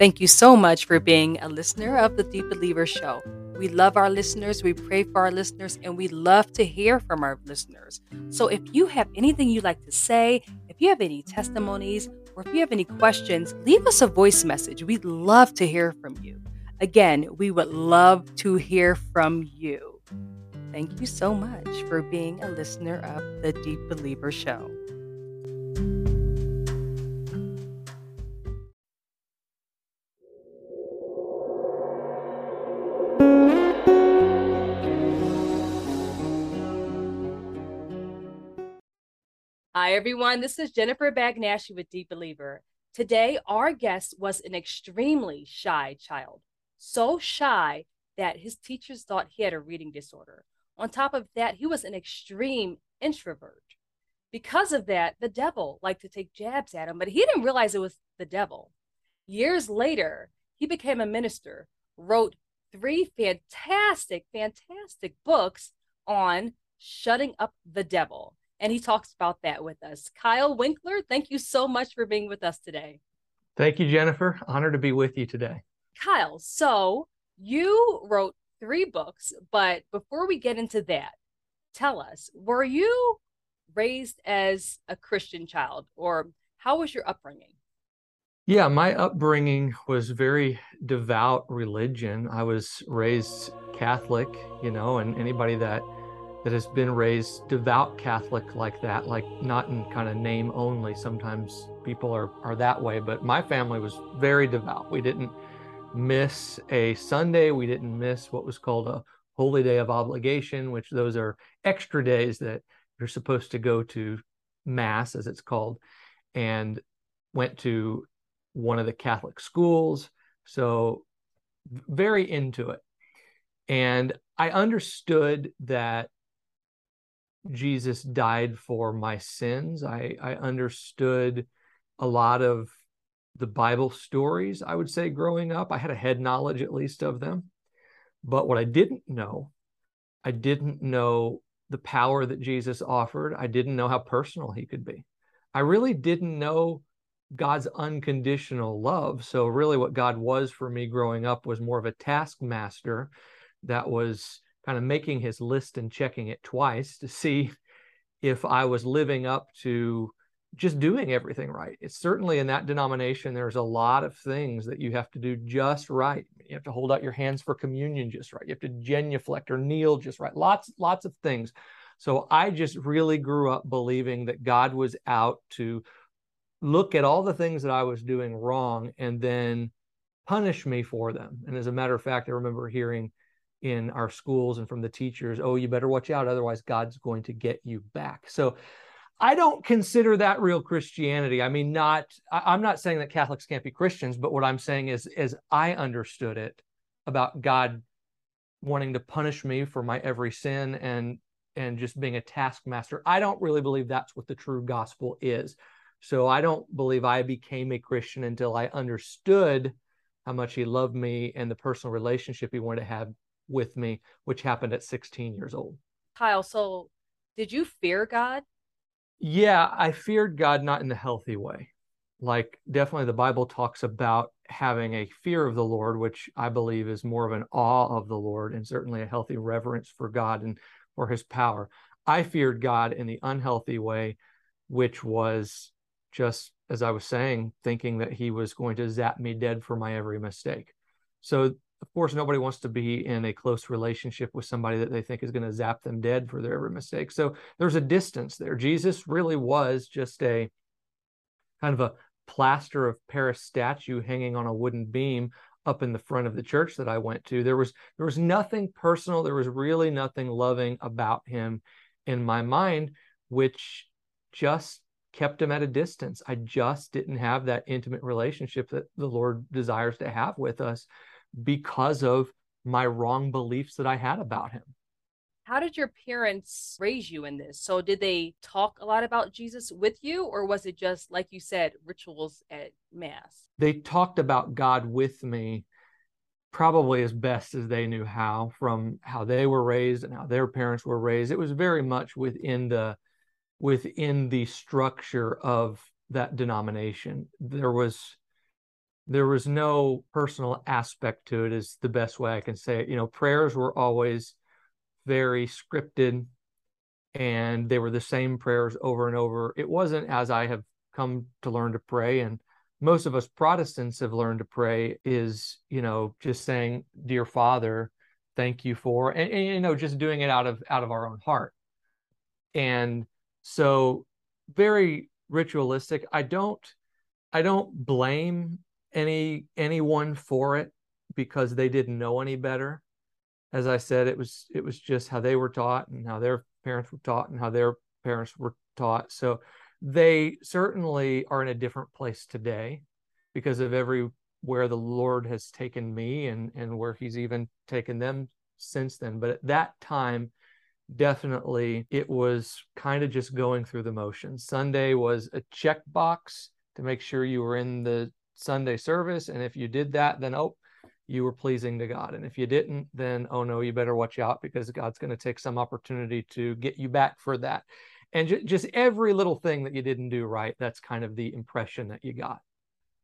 Thank you so much for being a listener of the Deep Believer Show. We love our listeners, we pray for our listeners, and we love to hear from our listeners. So if you have anything you'd like to say, if you have any testimonies, or if you have any questions, leave us a voice message. We'd love to hear from you. Again, we would love to hear from you. Thank you so much for being a listener of the Deep Believer Show. Hi, everyone. This is Jennifer Bagnashi with Deep Believer. Today, our guest was an extremely shy child, so shy that his teachers thought he had a reading disorder. On top of that, he was an extreme introvert. Because of that, the devil liked to take jabs at him, but he didn't realize it was the devil. Years later, he became a minister, wrote three fantastic, fantastic books on shutting up the devil and he talks about that with us. Kyle Winkler, thank you so much for being with us today. Thank you, Jennifer. Honored to be with you today. Kyle, so you wrote three books, but before we get into that, tell us, were you raised as a Christian child or how was your upbringing? Yeah, my upbringing was very devout religion. I was raised Catholic, you know, and anybody that that has been raised devout Catholic like that, like not in kind of name only. Sometimes people are, are that way, but my family was very devout. We didn't miss a Sunday. We didn't miss what was called a holy day of obligation, which those are extra days that you're supposed to go to mass, as it's called, and went to one of the Catholic schools. So very into it. And I understood that Jesus died for my sins. I, I understood a lot of the Bible stories, I would say, growing up. I had a head knowledge, at least, of them. But what I didn't know, I didn't know the power that Jesus offered. I didn't know how personal he could be. I really didn't know God's unconditional love. So, really, what God was for me growing up was more of a taskmaster that was kind of making his list and checking it twice to see if I was living up to just doing everything right. It's certainly in that denomination, there's a lot of things that you have to do just right. You have to hold out your hands for communion just right. You have to genuflect or kneel just right. Lots, lots of things. So I just really grew up believing that God was out to look at all the things that I was doing wrong and then punish me for them. And as a matter of fact, I remember hearing in our schools and from the teachers oh you better watch out otherwise god's going to get you back. So i don't consider that real christianity. I mean not I, am not saying that catholics can't be christians but what i'm saying is as i understood it about god wanting to punish me for my every sin and and just being a taskmaster. I don't really believe that's what the true gospel is. So i don't believe i became a christian until i understood how much he loved me and the personal relationship he wanted to have with me, which happened at 16 years old. Kyle, so did you fear God? Yeah, I feared God not in the healthy way. Like, definitely the Bible talks about having a fear of the Lord, which I believe is more of an awe of the Lord and certainly a healthy reverence for God and for his power. I feared God in the unhealthy way, which was just, as I was saying, thinking that he was going to zap me dead for my every mistake. So of course, nobody wants to be in a close relationship with somebody that they think is going to zap them dead for their every mistake. So there's a distance there. Jesus really was just a kind of a plaster of Paris statue hanging on a wooden beam up in the front of the church that I went to. There was there was nothing personal. There was really nothing loving about him in my mind, which just kept him at a distance. I just didn't have that intimate relationship that the Lord desires to have with us because of my wrong beliefs that I had about him. How did your parents raise you in this? So, did they talk a lot about Jesus with you, or was it just, like you said, rituals at Mass? They talked about God with me probably as best as they knew how from how they were raised and how their parents were raised it was very much within the within the structure of that denomination there was there was no personal aspect to it is the best way i can say it. You know prayers were always very scripted and they were the same prayers over and over. It wasn't as i have come to learn to pray and most of us protestants have learned to pray is you know just saying dear father thank you for and, and you know just doing it out of out of our own heart. And so very ritualistic. I don't i don't blame any anyone for it because they didn't know any better. As i said it was it was just how they were taught and how their parents were taught and how their parents were taught. So they certainly are in a different place today because of every where the lord has taken me and and where he's even taken them since then. But at that time definitely it was kind of just going through the motions. Sunday was a checkbox to make sure you were in the Sunday service. And if you did that, then oh, you were pleasing to God. And if you didn't, then oh no, you better watch out because God's going to take some opportunity to get you back for that. And j- just every little thing that you didn't do right, that's kind of the impression that you got.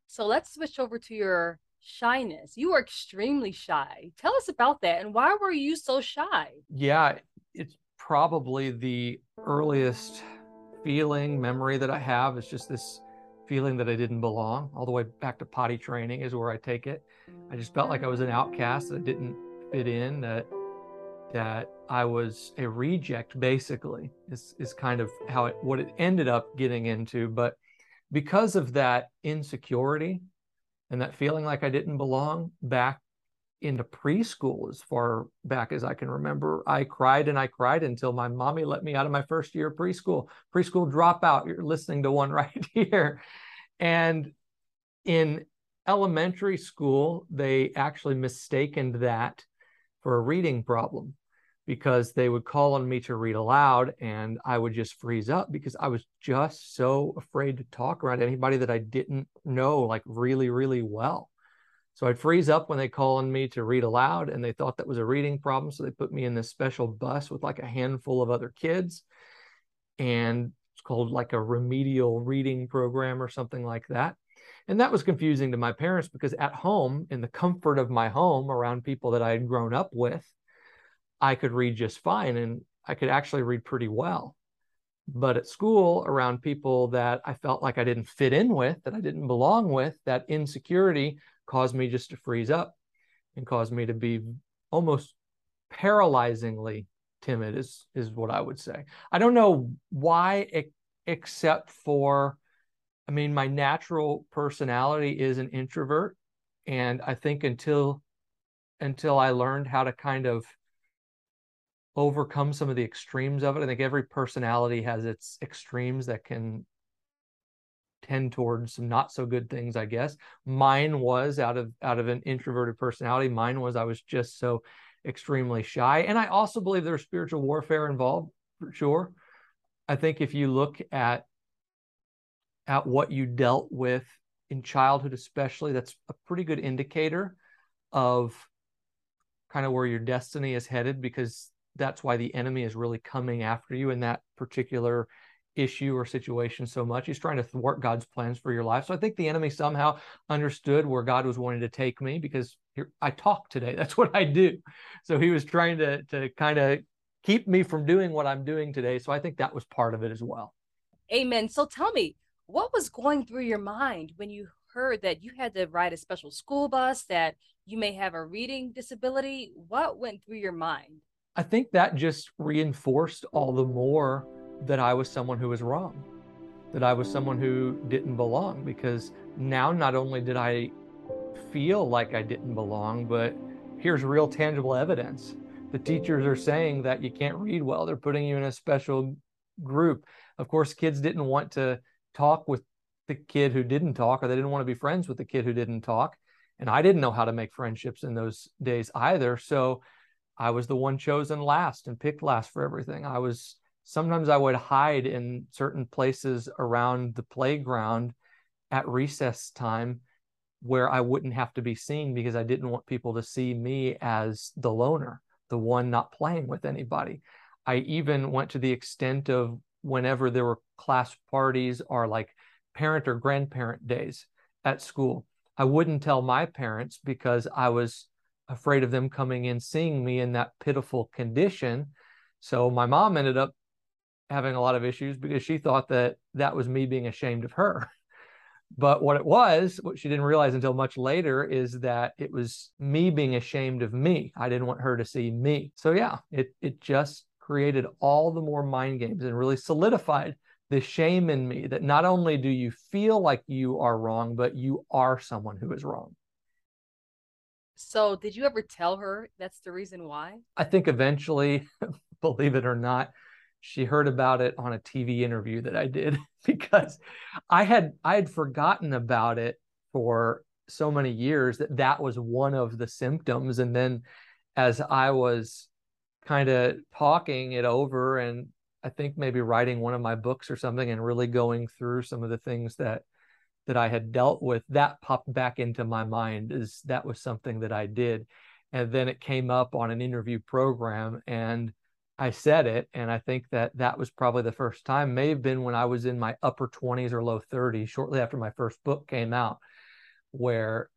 So let's switch over to your shyness. You were extremely shy. Tell us about that and why were you so shy? Yeah, it's probably the earliest feeling, memory that I have. It's just this feeling that I didn't belong. All the way back to potty training is where I take it. I just felt like I was an outcast that didn't fit in, that that I was a reject basically is is kind of how it what it ended up getting into. But because of that insecurity and that feeling like I didn't belong back into preschool as far back as I can remember. I cried and I cried until my mommy let me out of my first year of preschool. Preschool dropout. You're listening to one right here. And in elementary school, they actually mistaken that for a reading problem because they would call on me to read aloud and I would just freeze up because I was just so afraid to talk around anybody that I didn't know like really, really well. So I'd freeze up when they call on me to read aloud, and they thought that was a reading problem. So they put me in this special bus with like a handful of other kids. And it's called like a remedial reading program or something like that. And that was confusing to my parents because at home, in the comfort of my home, around people that I had grown up with, I could read just fine and I could actually read pretty well. But at school, around people that I felt like I didn't fit in with, that I didn't belong with, that insecurity caused me just to freeze up and caused me to be almost paralyzingly timid is is what I would say. I don't know why except for I mean my natural personality is an introvert and I think until until I learned how to kind of overcome some of the extremes of it. I think every personality has its extremes that can tend towards some not so good things i guess. Mine was out of out of an introverted personality mine was i was just so extremely shy and i also believe there's spiritual warfare involved for sure. I think if you look at at what you dealt with in childhood especially that's a pretty good indicator of kind of where your destiny is headed because that's why the enemy is really coming after you in that particular issue or situation so much. He's trying to thwart God's plans for your life. So I think the enemy somehow understood where God was wanting to take me because here, I talk today. That's what I do. So he was trying to to kind of keep me from doing what I'm doing today. So I think that was part of it as well. Amen. So tell me, what was going through your mind when you heard that you had to ride a special school bus, that you may have a reading disability? What went through your mind? I think that just reinforced all the more that I was someone who was wrong, that I was someone who didn't belong. Because now not only did I feel like I didn't belong, but here's real tangible evidence. The teachers are saying that you can't read well, they're putting you in a special group. Of course, kids didn't want to talk with the kid who didn't talk, or they didn't want to be friends with the kid who didn't talk. And I didn't know how to make friendships in those days either. So I was the one chosen last and picked last for everything. I was sometimes I would hide in certain places around the playground at recess time where I wouldn't have to be seen because I didn't want people to see me as the loner, the one not playing with anybody. I even went to the extent of whenever there were class parties or like parent or grandparent days at school, I wouldn't tell my parents because I was afraid of them coming in seeing me in that pitiful condition. So my mom ended up having a lot of issues because she thought that that was me being ashamed of her. But what it was, what she didn't realize until much later, is that it was me being ashamed of me. I didn't want her to see me. So yeah, it it just created all the more mind games and really solidified the shame in me that not only do you feel like you are wrong, but you are someone who is wrong. So, did you ever tell her that's the reason why? I think eventually, believe it or not, she heard about it on a TV interview that I did because I had I had forgotten about it for so many years that that was one of the symptoms. And then as I was kind of talking it over and I think maybe writing one of my books or something and really going through some of the things that that I had dealt with that popped back into my mind is that was something that I did. And then it came up on an interview program and I said it, and I think that that was probably the first time. May have been when I was in my upper twenties or low thirties, shortly after my first book came out, where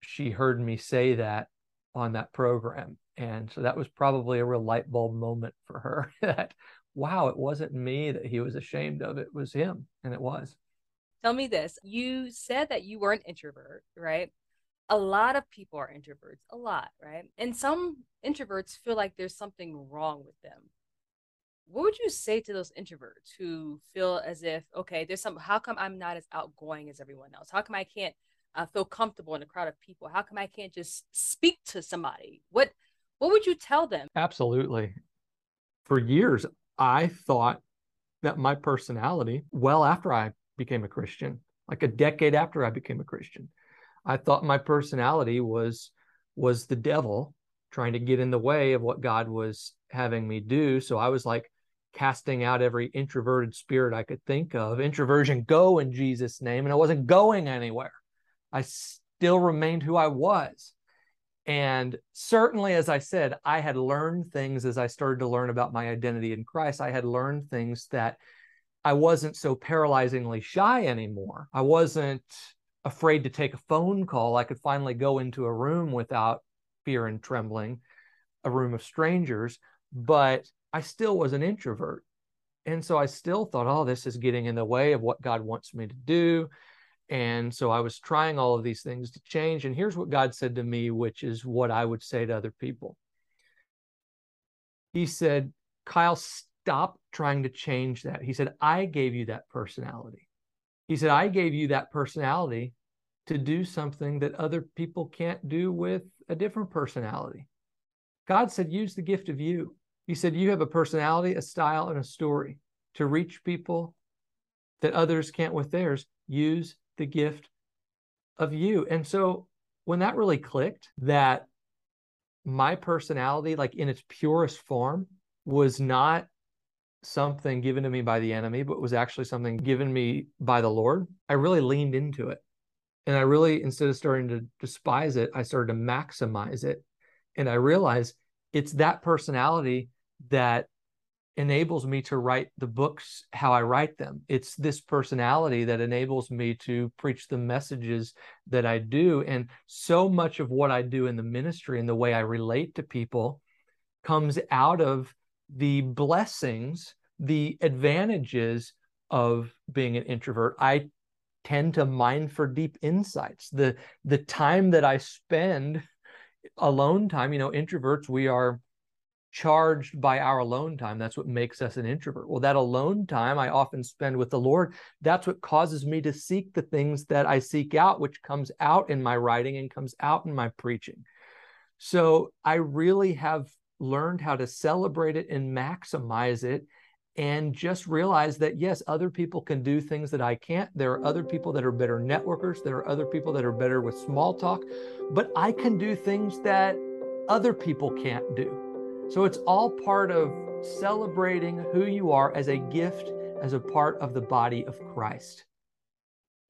she heard me say that on that program, and so that was probably a real light bulb moment for her. that wow, it wasn't me that he was ashamed of; it was him, and it was. Tell me this: you said that you were an introvert, right? A lot of people are introverts, a lot, right? And some introverts feel like there's something wrong with them. What would you say to those introverts who feel as if, okay, there's some, how come I'm not as outgoing as everyone else? How come I can't uh, feel comfortable in a crowd of people? How come I can't just speak to somebody? What, what would you tell them? Absolutely. For years, I thought that my personality, well after I became a Christian, like a decade after I became a Christian, I thought my personality was was the devil trying to get in the way of what God was having me do. So I was like casting out every introverted spirit I could think of. Introversion, go in Jesus' name. And I wasn't going anywhere. I still remained who I was. And certainly, as I said, I had learned things as I started to learn about my identity in Christ. I had learned things that I wasn't so paralyzingly shy anymore. I wasn't afraid to take a phone call, I could finally go into a room without fear and trembling, a room of strangers, but I still was an introvert. And so I still thought, oh, this is getting in the way of what God wants me to do. And so I was trying all of these things to change. And here's what God said to me, which is what I would say to other people. He said, Kyle, stop trying to change that. He said, I gave you that personality. He said, I gave you that personality to do something that other people can't do with a different personality. God said, use the gift of you. He said, you have a personality, a style, and a story to reach people that others can't with theirs. Use the gift of you. And so when that really clicked, that my personality, like in its purest form, was not something given to me by the enemy, but was actually something given me by the Lord, I really leaned into it. And I really, instead of starting to despise it, I started to maximize it. And I realized it's that personality that enables me to write the books how I write them. It's this personality that enables me to preach the messages that I do. And so much of what I do in the ministry and the way I relate to people comes out of the blessings, the advantages of being an introvert. I tend to mine for deep insights. The the time that I spend alone time, you know, introverts, we are charged by our alone time. That's what makes us an introvert. Well, that alone time I often spend with the Lord, that's what causes me to seek the things that I seek out, which comes out in my writing and comes out in my preaching. So I really have learned how to celebrate it and maximize it and just realize that yes other people can do things that i can't there are other people that are better networkers there are other people that are better with small talk but i can do things that other people can't do so it's all part of celebrating who you are as a gift as a part of the body of christ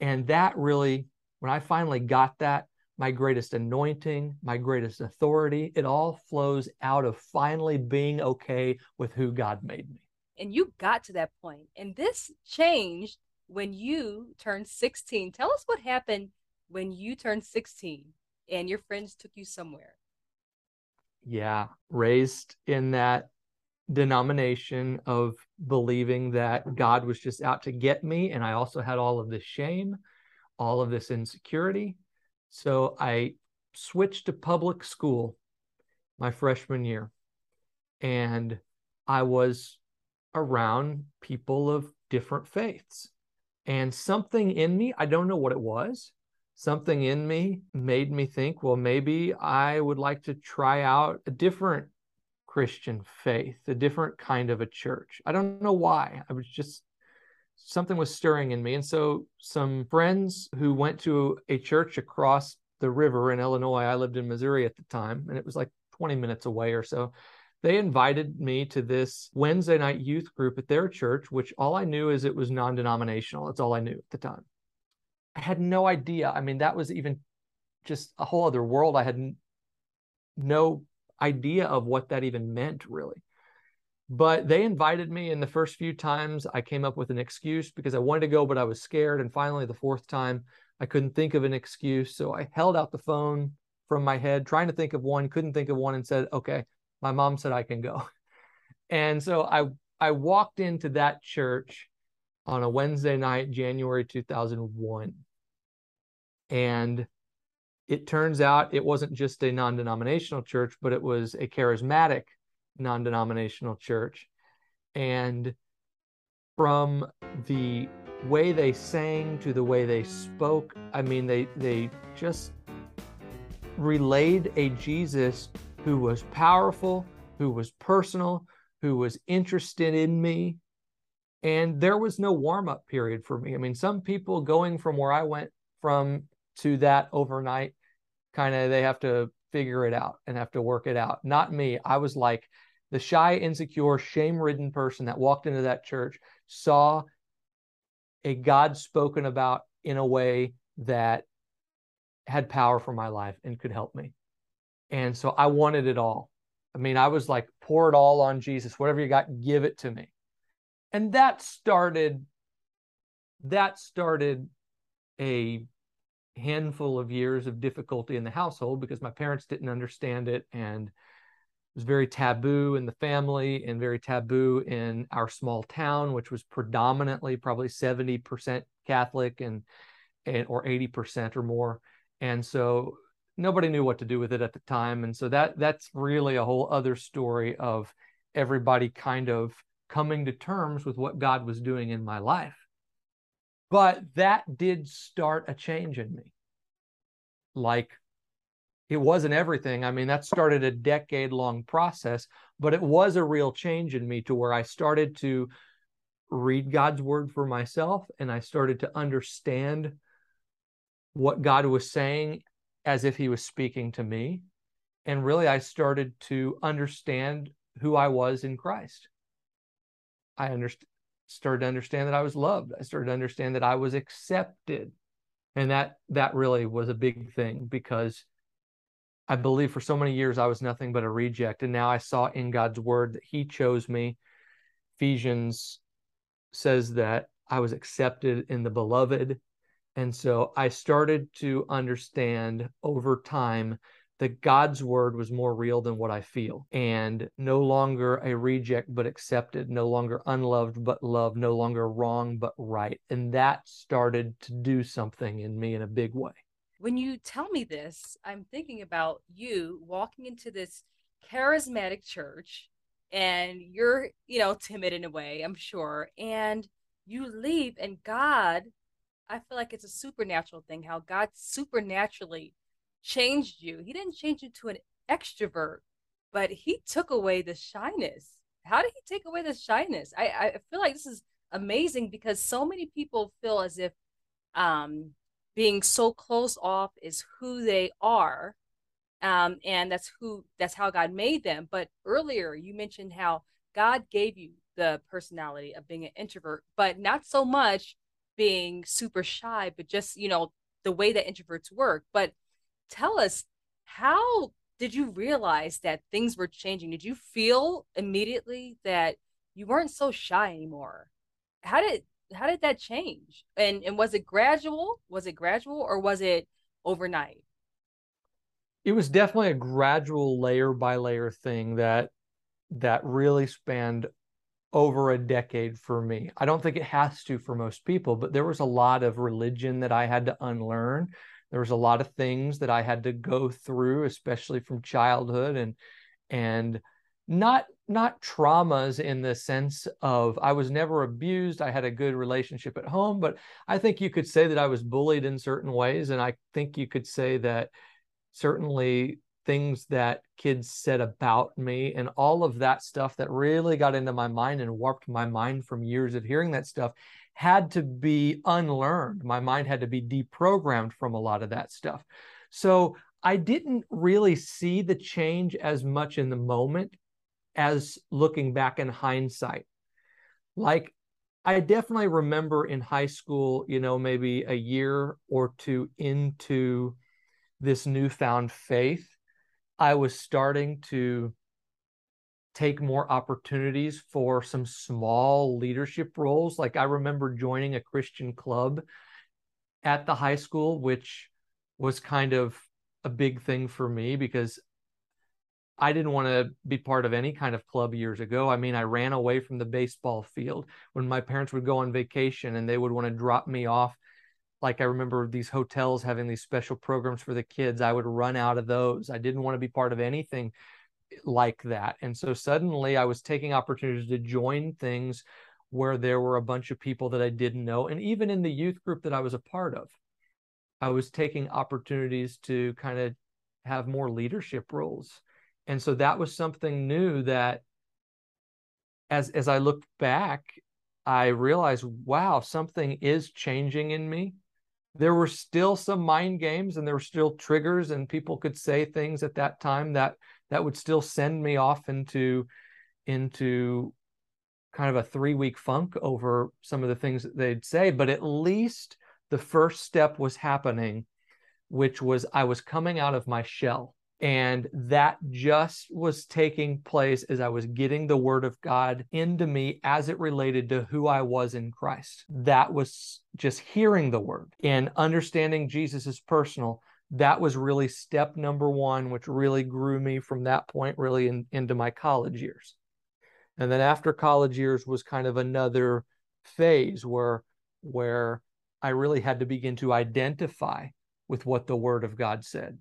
and that really when i finally got that my greatest anointing, my greatest authority. It all flows out of finally being okay with who God made me. And you got to that point. And this changed when you turned 16. Tell us what happened when you turned 16 and your friends took you somewhere. Yeah, raised in that denomination of believing that God was just out to get me. And I also had all of this shame, all of this insecurity. So I switched to public school my freshman year. And I was around people of different faiths. And something in me, I don't know what it was, something in me made me think, well, maybe I would like to try out a different Christian faith, a different kind of a church. I don't know why. I was just something was stirring in me. And so some friends who went to a church across the river in Illinois, I lived in Missouri at the time, and it was like 20 minutes away or so. They invited me to this Wednesday night youth group at their church, which all I knew is it was non denominational. That's all I knew at the time. I had no idea. I mean, that was even just a whole other world. I had no idea of what that even meant, really. But they invited me, and the first few times I came up with an excuse because I wanted to go, but I was scared. And finally, the fourth time, I couldn't think of an excuse. So I held out the phone from my head, trying to think of one, couldn't think of one, and said, Okay, my mom said I can go. And so I I walked into that church on a Wednesday night, January 2001. And it turns out it wasn't just a non denominational church, but it was a charismatic non denominational church. And from the way they sang to the way they spoke, I mean, they, they just relayed a Jesus who was powerful, who was personal, who was interested in me. And there was no warm up period for me. I mean, some people going from where I went from to that overnight kind of they have to figure it out and have to work it out. Not me. I was like the shy, insecure, shame ridden person that walked into that church, saw a God spoken about in a way that had power for my life and could help me. And so I wanted it all. I mean, I was like, pour it all on Jesus. Whatever you got, give it to me. And that started, that started a handful of years of difficulty in the household because my parents didn't understand it and it was very taboo in the family and very taboo in our small town which was predominantly probably 70% catholic and, and or 80% or more and so nobody knew what to do with it at the time and so that that's really a whole other story of everybody kind of coming to terms with what God was doing in my life but that did start a change in me. Like it wasn't everything. I mean, that started a decade long process, but it was a real change in me to where I started to read God's word for myself and I started to understand what God was saying as if he was speaking to me. And really, I started to understand who I was in Christ. I understood started to understand that I was loved. I started to understand that I was accepted. And that that really was a big thing because I believe for so many years I was nothing but a reject. And now I saw in God's word that He chose me. Ephesians says that I was accepted in the beloved. And so I started to understand over time that God's word was more real than what I feel and no longer a reject but accepted, no longer unloved but loved, no longer wrong but right. And that started to do something in me in a big way. When you tell me this, I'm thinking about you walking into this charismatic church and you're, you know, timid in a way, I'm sure, and you leave and God I feel like it's a supernatural thing how God supernaturally changed you. He didn't change you to an extrovert, but he took away the shyness. How did he take away the shyness? I, I feel like this is amazing because so many people feel as if um, being so close off is who they are. Um, and that's who that's how God made them. But earlier you mentioned how God gave you the personality of being an introvert, but not so much being super shy, but just you know the way that introverts work. But tell us how did you realize that things were changing? Did you feel immediately that you weren't so shy anymore? How did how did that change? And and was it gradual? Was it gradual or was it overnight? It was definitely a gradual layer by layer thing that that really spanned over a decade for me. I don't think it has to for most people, but there was a lot of religion that I had to unlearn. There was a lot of things that I had to go through, especially from childhood and and not not traumas in the sense of I was never abused. I had a good relationship at home, but I think you could say that I was bullied in certain ways. And I think you could say that certainly things that kids said about me and all of that stuff that really got into my mind and warped my mind from years of hearing that stuff had to be unlearned. My mind had to be deprogrammed from a lot of that stuff. So I didn't really see the change as much in the moment as looking back in hindsight. Like, I definitely remember in high school, you know, maybe a year or two into this newfound faith, I was starting to take more opportunities for some small leadership roles. Like, I remember joining a Christian club at the high school, which was kind of a big thing for me because I didn't want to be part of any kind of club years ago. I mean, I ran away from the baseball field when my parents would go on vacation and they would want to drop me off. Like I remember these hotels having these special programs for the kids. I would run out of those. I didn't want to be part of anything eh, like that. And so suddenly I was taking opportunities to join things where there were a bunch of people that I didn't know. And even in the youth group that I was a part of, I was taking opportunities to kind of have more leadership roles and so that was something new that as as i looked back i realized wow something is changing in me there were still some mind games and there were still triggers and people could say things at that time that that would still send me off into into kind of a three week funk over some of the things that they'd say. But at least the first step was happening which was i was coming out of my shell and that just was taking place as I was getting the word of God into me as it related to who I was in Christ. That was just hearing the word and understanding Jesus is personal. That was really step number one, which really grew me from that point really in, into my college years. And then after college years was kind of another phase where where I really had to begin to identify with what the word of God said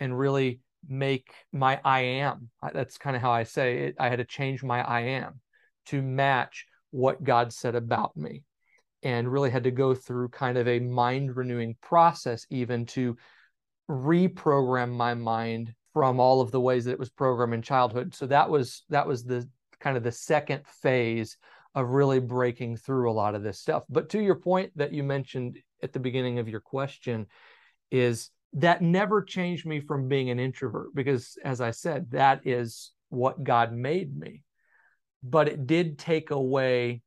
and really make my I am. That's kind of how I say it. I had to change my I am to match what God said about me and really had to go through kind of a mind renewing process, even to reprogram my mind from all of the ways that it was programmed in childhood. So that was that was the kind of the second phase of really breaking through a lot of this stuff. But to your point that you mentioned at the beginning of your question is that never changed me from being an introvert because as i said that is what god made me. But it did take away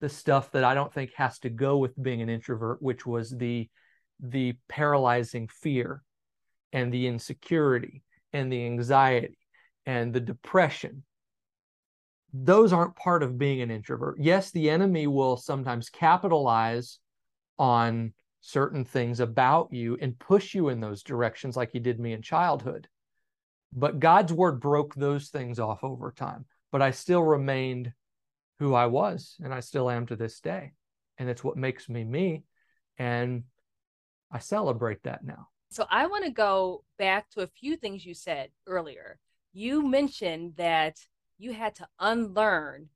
the stuff that i don't think has to go with being an introvert which was the the paralyzing fear and the insecurity and the anxiety and the depression. Those aren't part of being an introvert. Yes the enemy will sometimes capitalize on certain things about you and push you in those directions like he did me in childhood. But God's word broke those things off over time. But I still remained who I was, and I still am to this day. And it's what makes me me. And I celebrate that now. So I want to go back to a few things you said earlier. You mentioned that you had to unlearn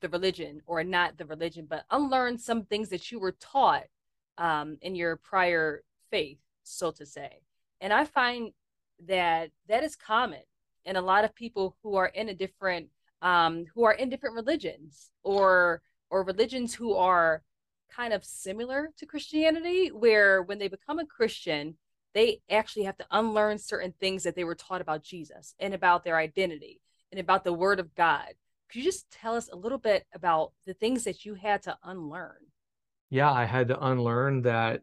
the religion, or not the religion, but unlearn some things that you were taught um, in your prior faith, so to say. And I find that that is common in a lot of people who are in a different um, who are in different religions or or religions who are kind of similar to Christianity, where when they become a Christian, they actually have to unlearn certain things that they were taught about Jesus and about their identity and about the Word of God. Could you just tell us a little bit about the things that you had to unlearn? Yeah, I had to unlearn that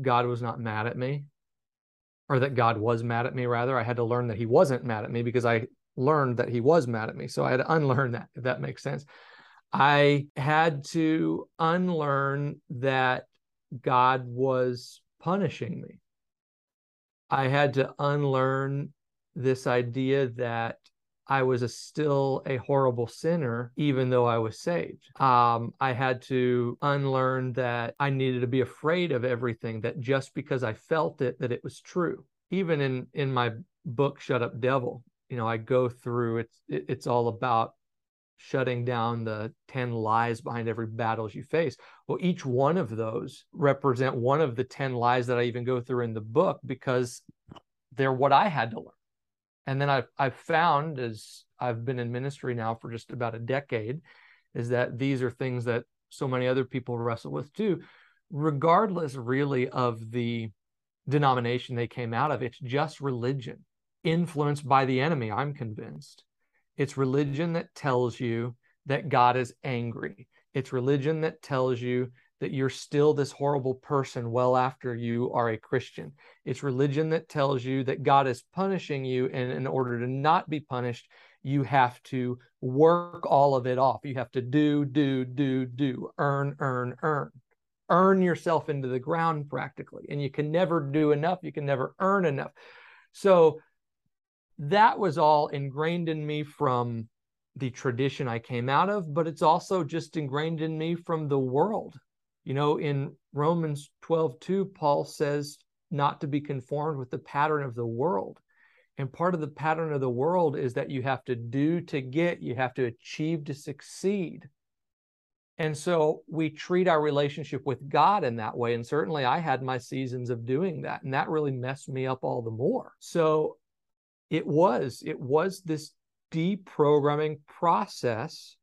God was not mad at me, or that God was mad at me, rather. I had to learn that He wasn't mad at me because I learned that He was mad at me. So I had to unlearn that, if that makes sense. I had to unlearn that God was punishing me. I had to unlearn this idea that I was a, still a horrible sinner, even though I was saved. Um, I had to unlearn that I needed to be afraid of everything, that just because I felt it, that it was true. Even in, in my book, Shut Up Devil, you know, I go through it's, it, it's all about shutting down the 10 lies behind every battles you face. Well, each one of those represent one of the 10 lies that I even go through in the book because they're what I had to learn. And then I've, I've found as I've been in ministry now for just about a decade, is that these are things that so many other people wrestle with too, regardless really of the denomination they came out of. It's just religion influenced by the enemy, I'm convinced. It's religion that tells you that God is angry. It's religion that tells you that you're still this horrible person well after you are a Christian. It's religion that tells you that God is punishing you, and in order to not be punished, you have to work all of it off. You have to do, do, do, do, earn, earn, earn. Earn yourself into the ground practically. And you can never do enough. You can never earn enough. So that was all ingrained in me from the tradition I came out of, but it's also just ingrained in me from the world. You know, in Romans 12, 2, Paul says not to be conformed with the pattern of the world. And part of the pattern of the world is that you have to do to get, you have to achieve to succeed. And so we treat our relationship with God in that way. And certainly I had my seasons of doing that. And that really messed me up all the more. So it was it was this deprogramming process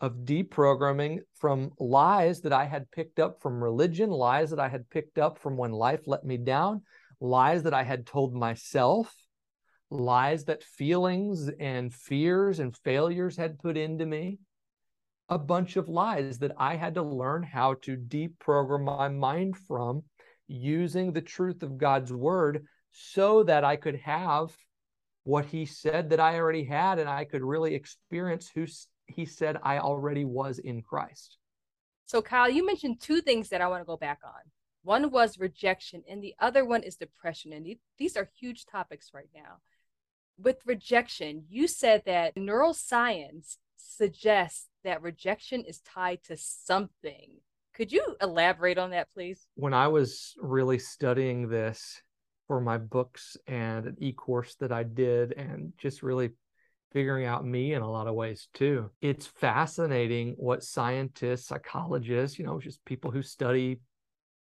of deprogramming from lies that I had picked up from religion, lies that I had picked up from when life let me down, lies that I had told myself, lies that feelings and fears and failures had put into me. A bunch of lies that I had to learn how to deprogram my mind from using the truth of God's word so that I could have what he said that I already had, and I could really experience who he said I already was in Christ. So, Kyle, you mentioned two things that I want to go back on. One was rejection, and the other one is depression. And these are huge topics right now. With rejection, you said that neuroscience suggests that rejection is tied to something. Could you elaborate on that, please? When I was really studying this, for my books and an e-course that I did and just really figuring out me in a lot of ways too. It's fascinating what scientists, psychologists, you know, just people who study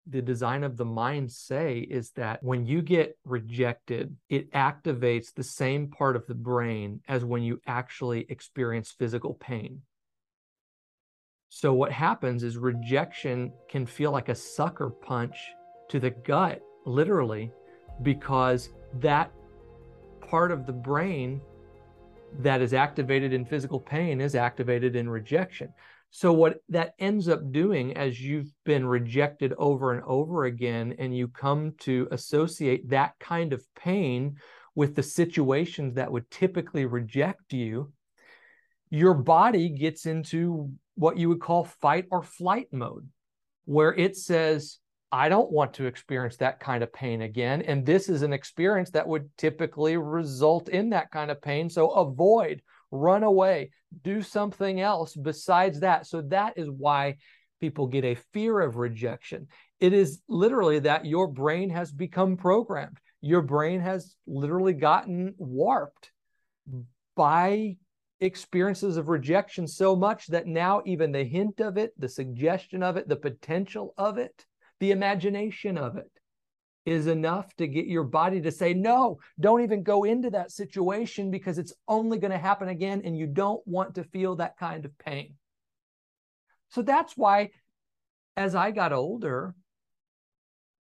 the design of the mind say is that when you get rejected, it activates the same part of the brain as when you actually experience physical pain. So, what happens is rejection can feel like a sucker punch to the gut, literally, because that part of the brain that is activated in physical pain is activated in rejection. So, what that ends up doing as you've been rejected over and over again, and you come to associate that kind of pain with the situations that would typically reject you, your body gets into what you would call fight or flight mode, where it says, I don't want to experience that kind of pain again. And this is an experience that would typically result in that kind of pain. So avoid, run away, do something else besides that. So that is why people get a fear of rejection. It is literally that your brain has become programmed. Your brain has literally gotten warped by experiences of rejection so much that now even the hint of it, the suggestion of it, the potential of it the imagination of it is enough to get your body to say, no, don't even go into that situation because it's only going to happen again and you don't want to feel that kind of pain. So that's why, as I got older,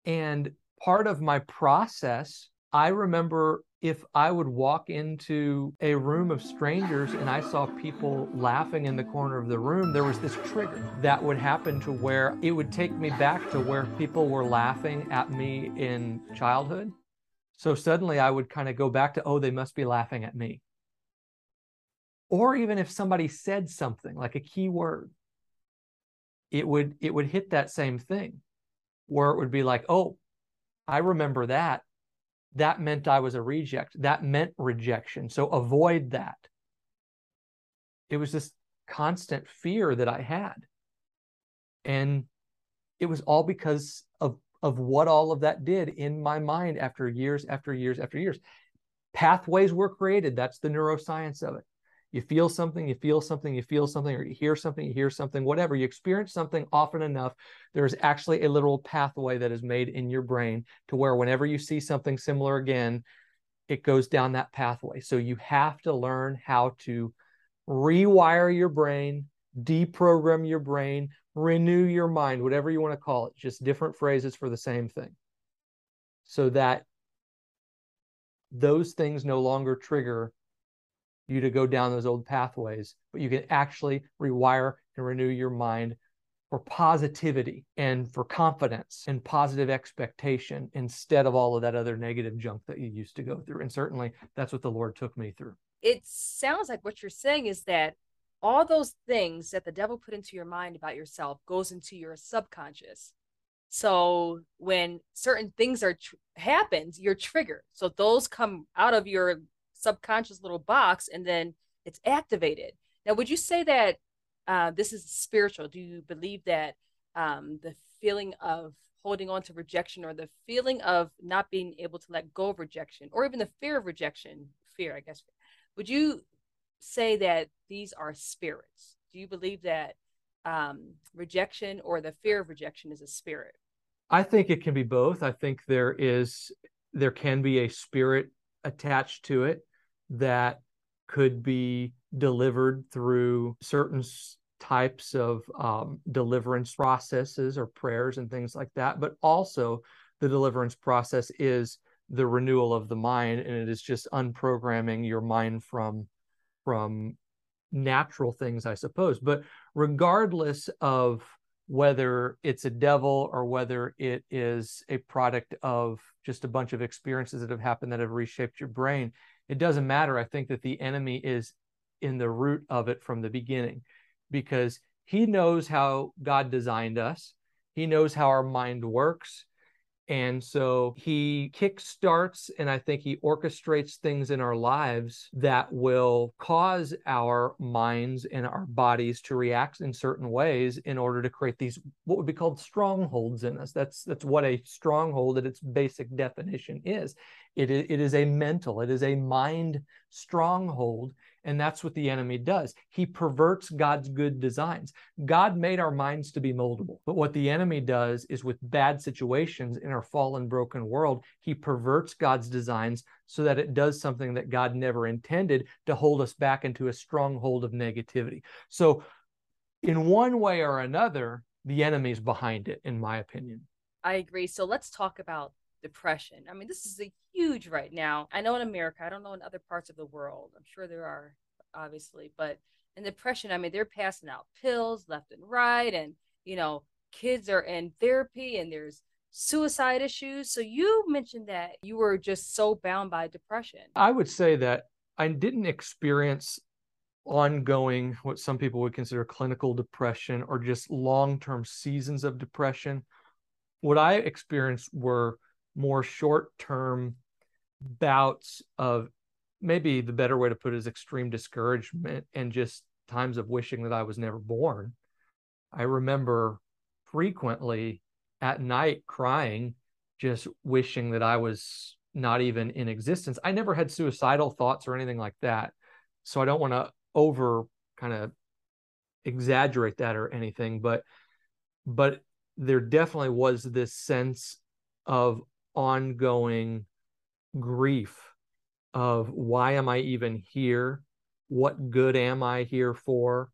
and part of my process, I remember if I would walk into a room of strangers and I saw people laughing in the corner of the room, there was this trigger that would happen to where it would take me back to where people were laughing at me in childhood. So suddenly I would kind of go back to, oh, they must be laughing at me. Or even if somebody said something like a key word, it would it would hit that same thing where it would be like, oh, I remember that that meant I was a reject. That meant rejection. So avoid that. It was this constant fear that I had. And it was all because of, of what all of that did in my mind after years, after years, after years. Pathways were created. That's the neuroscience of it. You feel something, you feel something, you feel something, or you hear something, you hear something, whatever. You experience something often enough, there's actually a literal pathway that is made in your brain to where whenever you see something similar again, it goes down that pathway. So you have to learn how to rewire your brain, deprogram your brain, renew your mind, whatever you want to call it, just different phrases for the same thing. So that those things no longer trigger you to go down those old pathways, but you can actually rewire and renew your mind for positivity and for confidence and positive expectation instead of all of that other negative junk that you used to go through. And certainly that's what the Lord took me through. It sounds like what you're saying is that all those things that the devil put into your mind about yourself goes into your subconscious. So when certain things are tr- happens, you're triggered. So those come out of your subconscious little box and then it's activated. Now, would you say that uh, this is spiritual? Do you believe that um, the feeling of holding on to rejection or the feeling of not being able to let go of rejection or even the fear of rejection, fear, I guess, would you say that these are spirits? Do you believe that um, rejection or the fear of rejection is a spirit? I think it can be both. I think there is there can be a spirit attached to it that could be delivered through certain types of um, deliverance processes or prayers and things like that. But also, the deliverance process is the renewal of the mind, and it is just unprogramming your mind from from natural things, I suppose. But regardless of whether it's a devil or whether it is a product of just a bunch of experiences that have happened that have reshaped your brain, it doesn't matter. I think that the enemy is in the root of it from the beginning because he knows how God designed us, he knows how our mind works. And so he kickstarts and I think he orchestrates things in our lives that will cause our minds and our bodies to react in certain ways in order to create these what would be called strongholds in us. That's that's what a stronghold at its basic definition is. It, it is a mental, it is a mind stronghold. And that's what the enemy does. He perverts God's good designs. God made our minds to be moldable. But what the enemy does is with bad situations in our fallen, broken world, he perverts God's designs so that it does something that God never intended to hold us back into a stronghold of negativity. So, in one way or another, the enemy's behind it, in my opinion. I agree. So, let's talk about depression. I mean, this is a huge right now. I know in America, I don't know in other parts of the world. I'm sure there are, obviously, but in depression, I mean, they're passing out pills left and right, and you know, kids are in therapy, and there's suicide issues. So you mentioned that you were just so bound by depression. I would say that I didn't experience ongoing what some people would consider clinical depression or just long-term seasons of depression what i experienced were more short term bouts of maybe the better way to put it is extreme discouragement and just times of wishing that I was never born. I remember frequently at night crying, just wishing that I was not even in existence. I never had suicidal thoughts or anything like that. So I don't want to over kind of exaggerate that or anything, but but there definitely was this sense of ongoing grief of why am I even here? What good am I here for?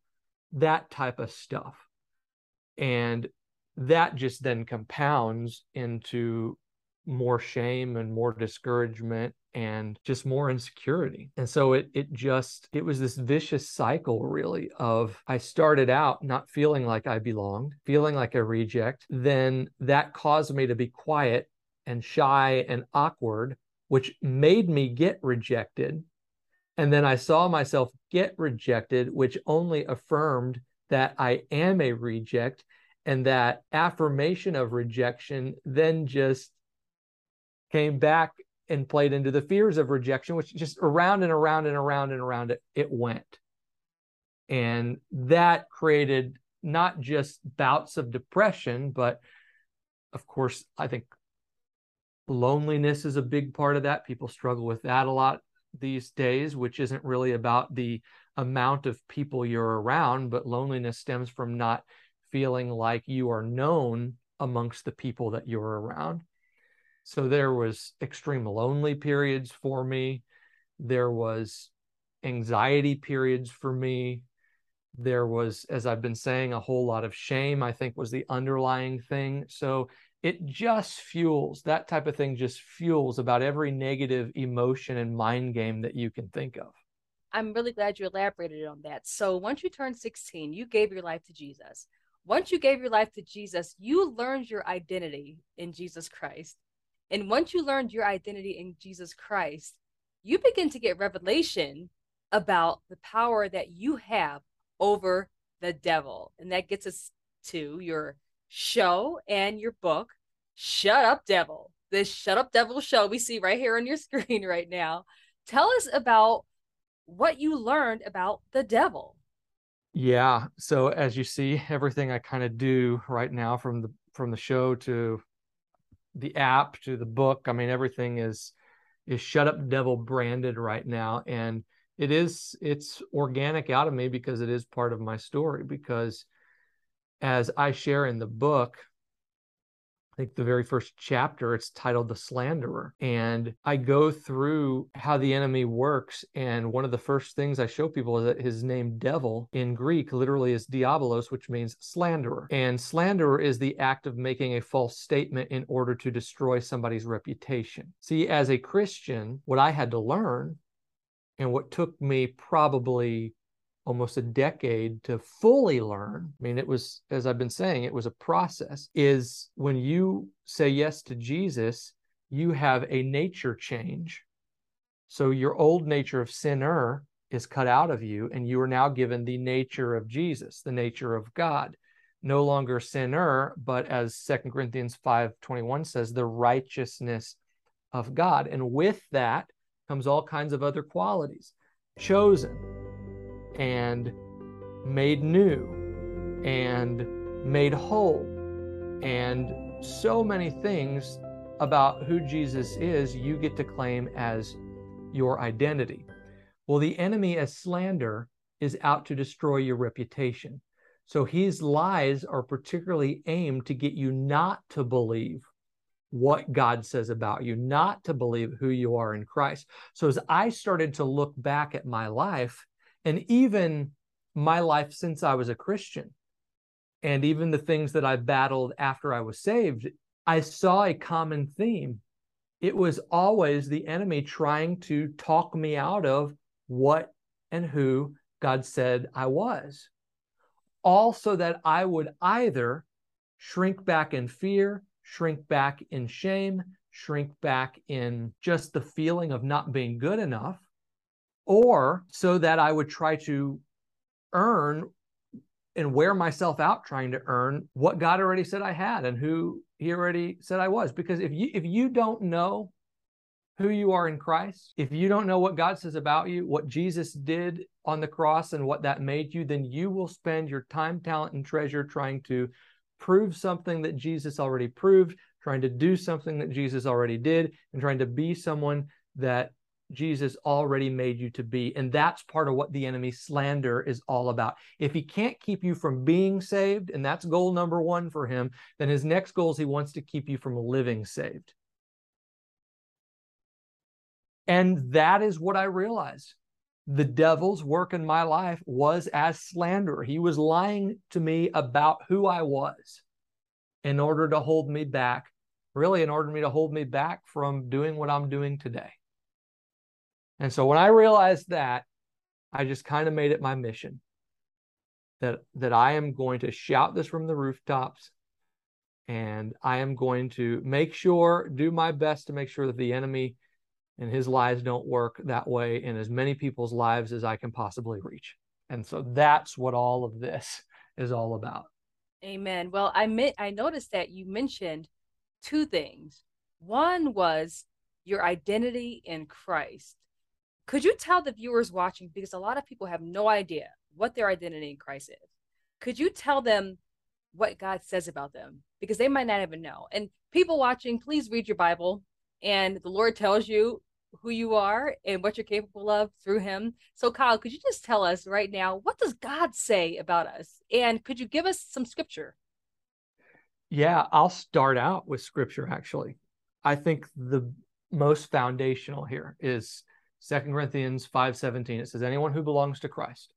That type of stuff. And that just then compounds into more shame and more discouragement and just more insecurity. And so it it just it was this vicious cycle really of I started out not feeling like I belonged, feeling like a reject, then that caused me to be quiet and shy and awkward, which made me get rejected. And then I saw myself get rejected, which only affirmed that I am a reject. And that affirmation of rejection then just came back and played into the fears of rejection, which just around and around and around and around it, it went. And that created not just bouts of depression, but of course, I think loneliness is a big part of that. People struggle with that a lot these days, which isn't really about the amount of people you're around, but loneliness stems from not feeling like you are known amongst the people that you're around. So there was extreme lonely periods for me. There was anxiety periods for me. There was, as I've been saying, a whole lot of shame, I think was the underlying thing. So it just fuels that type of thing, just fuels about every negative emotion and mind game that you can think of. I'm really glad you elaborated on that. So once you turned 16, you gave your life to Jesus. Once you gave your life to Jesus, you learned your identity in Jesus Christ. And once you learned your identity in Jesus Christ, you begin to get revelation about the power that you have over the devil. And that gets us to your show and your book, Shut Up Devil. This Shut Up Devil show we see right here on your screen right now. Tell us about what you learned about the devil. Yeah. So as you see, everything I kind of do right now from the from the show to the app to the book. I mean, everything is is shut up devil branded right now. And it is it's organic out of me because it is part of my story. Because as I share in the book, I think the very first chapter, it's titled The Slanderer. And I go through how the enemy works. And one of the first things I show people is that his name, devil, in Greek literally is diabolos, which means slanderer. And slanderer is the act of making a false statement in order to destroy somebody's reputation. See, as a Christian, what I had to learn and what took me probably almost a decade to fully learn. I mean, it was, as I've been saying, it was a process. Is when you say yes to Jesus, you have a nature change. So your old nature of sinner is cut out of you, and you are now given the nature of Jesus, the nature of God. No longer sinner, but as Second Corinthians 5:21 says, the righteousness of God. And with that comes all kinds of other qualities. Chosen, and made new and made whole and so many things about who Jesus is you get to claim as your identity. Well, the enemy as slander is out to destroy your reputation. So his lies are particularly aimed to get you not to believe what God says about you, not to believe who you are in Christ. So as I started to look back at my life, and even my life since I was a Christian, and even the things that I battled after I was saved, I saw a common theme. It was always the enemy trying to talk me out of what and who God said I was. All so that I would either shrink back in fear, shrink back in shame, shrink back in just the feeling of not being good enough, or so that I would try to earn and wear myself out trying to earn what God already said I had and who he already said I was. Because if you if you don't know who you are in Christ, if you don't know what God says about you, what Jesus did on the cross and what that made you, then you will spend your time, talent and treasure trying to prove something that Jesus already proved, trying to do something that Jesus already did and trying to be someone that Jesus already made you to be. And that's part of what the enemy slander is all about. If he can't keep you from being saved, and that's goal number one for him, then his next goal is he wants to keep you from living saved. And that is what I realized. The devil's work in my life was as slander. He was lying to me about who I was in order to hold me back, really, in order to hold me back from doing what I'm doing today. And so when I realized that, I just kind of made it my mission that that I am going to shout this from the rooftops and I am going to make sure do my best to make sure that the enemy and his lies don't work that way in as many people's lives as I can possibly reach. And so that's what all of this is all about. Amen. Well, I meant I noticed that you mentioned two things. One was your identity in Christ. Could you tell the viewers watching, because a lot of people have no idea what their identity in Christ is, could you tell them what God says about them? Because they might not even know. And people watching, please read your Bible. And the Lord tells you who you are and what you're capable of through him. So Kyle, could you just tell us right now what does God say about us? And could you give us some scripture? Yeah, I'll start out with scripture actually. I think the most foundational here is Second Corinthians 5:17. It says anyone who belongs to Christ.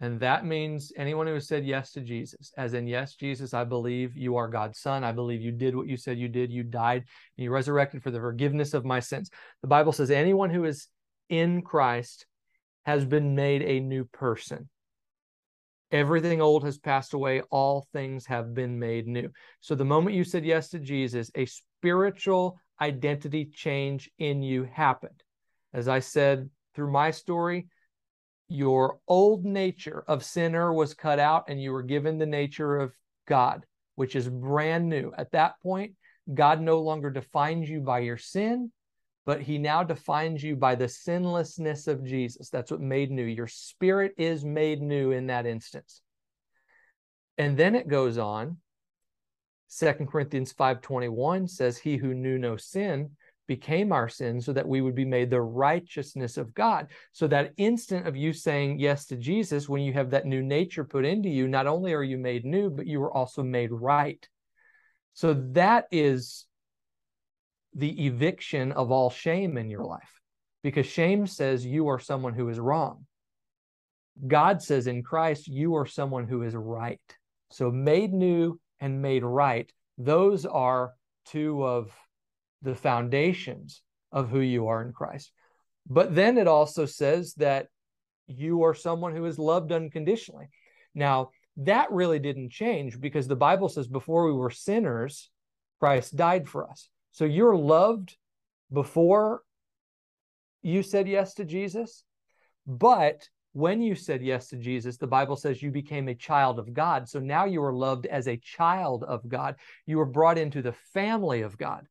And that means anyone who has said yes to Jesus, as in, yes, Jesus, I believe you are God's son. I believe you did what you said you did. You died and you resurrected for the forgiveness of my sins. The Bible says anyone who is in Christ has been made a new person. Everything old has passed away. All things have been made new. So the moment you said yes to Jesus, a spiritual identity change in you happened. As I said through my story, your old nature of sinner was cut out and you were given the nature of God, which is brand new. At that point, God no longer defines you by your sin, but he now defines you by the sinlessness of Jesus. That's what made new. Your spirit is made new in that instance. And then it goes on. Second Corinthians 5:21 says he who knew no sin became our sin so that we would be made the righteousness of God. So that instant of you saying yes to Jesus, when you have that new nature put into you, not only are you made new, but you are also made right. So that is the eviction of all shame in your life because shame says you are someone who is wrong. God says in Christ, you are someone who is right. So made new and made right, those are two of the foundations of who you are in Christ. But then it also says that you are someone who is loved unconditionally. Now, that really didn't change because the Bible says before we were sinners, Christ died for us. So you're loved before you said yes to Jesus. But when you said yes to Jesus, the Bible says you became a child of God. So now you are loved as a child of God. You were brought into the family of God.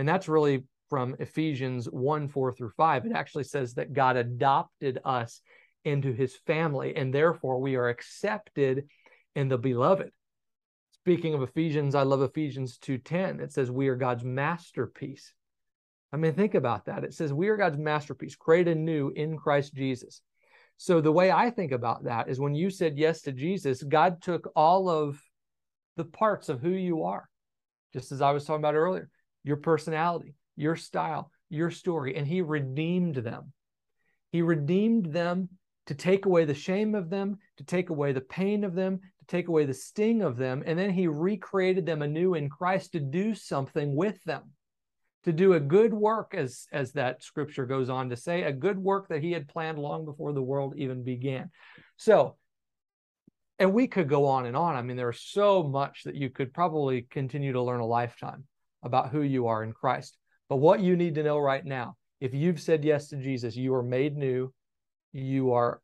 And that's really from Ephesians 1 4 through 5. It actually says that God adopted us into his family, and therefore we are accepted in the beloved. Speaking of Ephesians, I love Ephesians 2:10. It says we are God's masterpiece. I mean, think about that. It says we are God's masterpiece, created new in Christ Jesus. So the way I think about that is when you said yes to Jesus, God took all of the parts of who you are, just as I was talking about earlier your personality, your style, your story, and he redeemed them. He redeemed them to take away the shame of them, to take away the pain of them, to take away the sting of them, and then he recreated them anew in Christ to do something with them. To do a good work, as, as that scripture goes on to say, a good work that he had planned long before the world even began. So, and we could go on and on. I mean, there's so much that you could probably continue to learn a lifetime about who you are in Christ. But what you need to know right now, if you've said yes to Jesus, you are made new, you are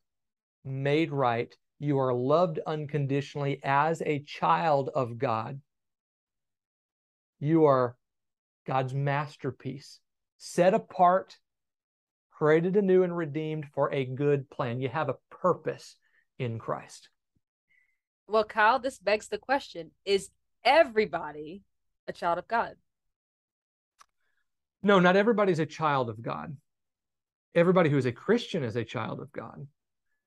made right, you are loved unconditionally as a child of God. You are God's masterpiece, set apart, created anew, and redeemed for a good plan. You have a purpose in Christ. Well, Kyle, this begs the question is everybody a child of God? No, not everybody's a child of God. Everybody who is a Christian is a child of God,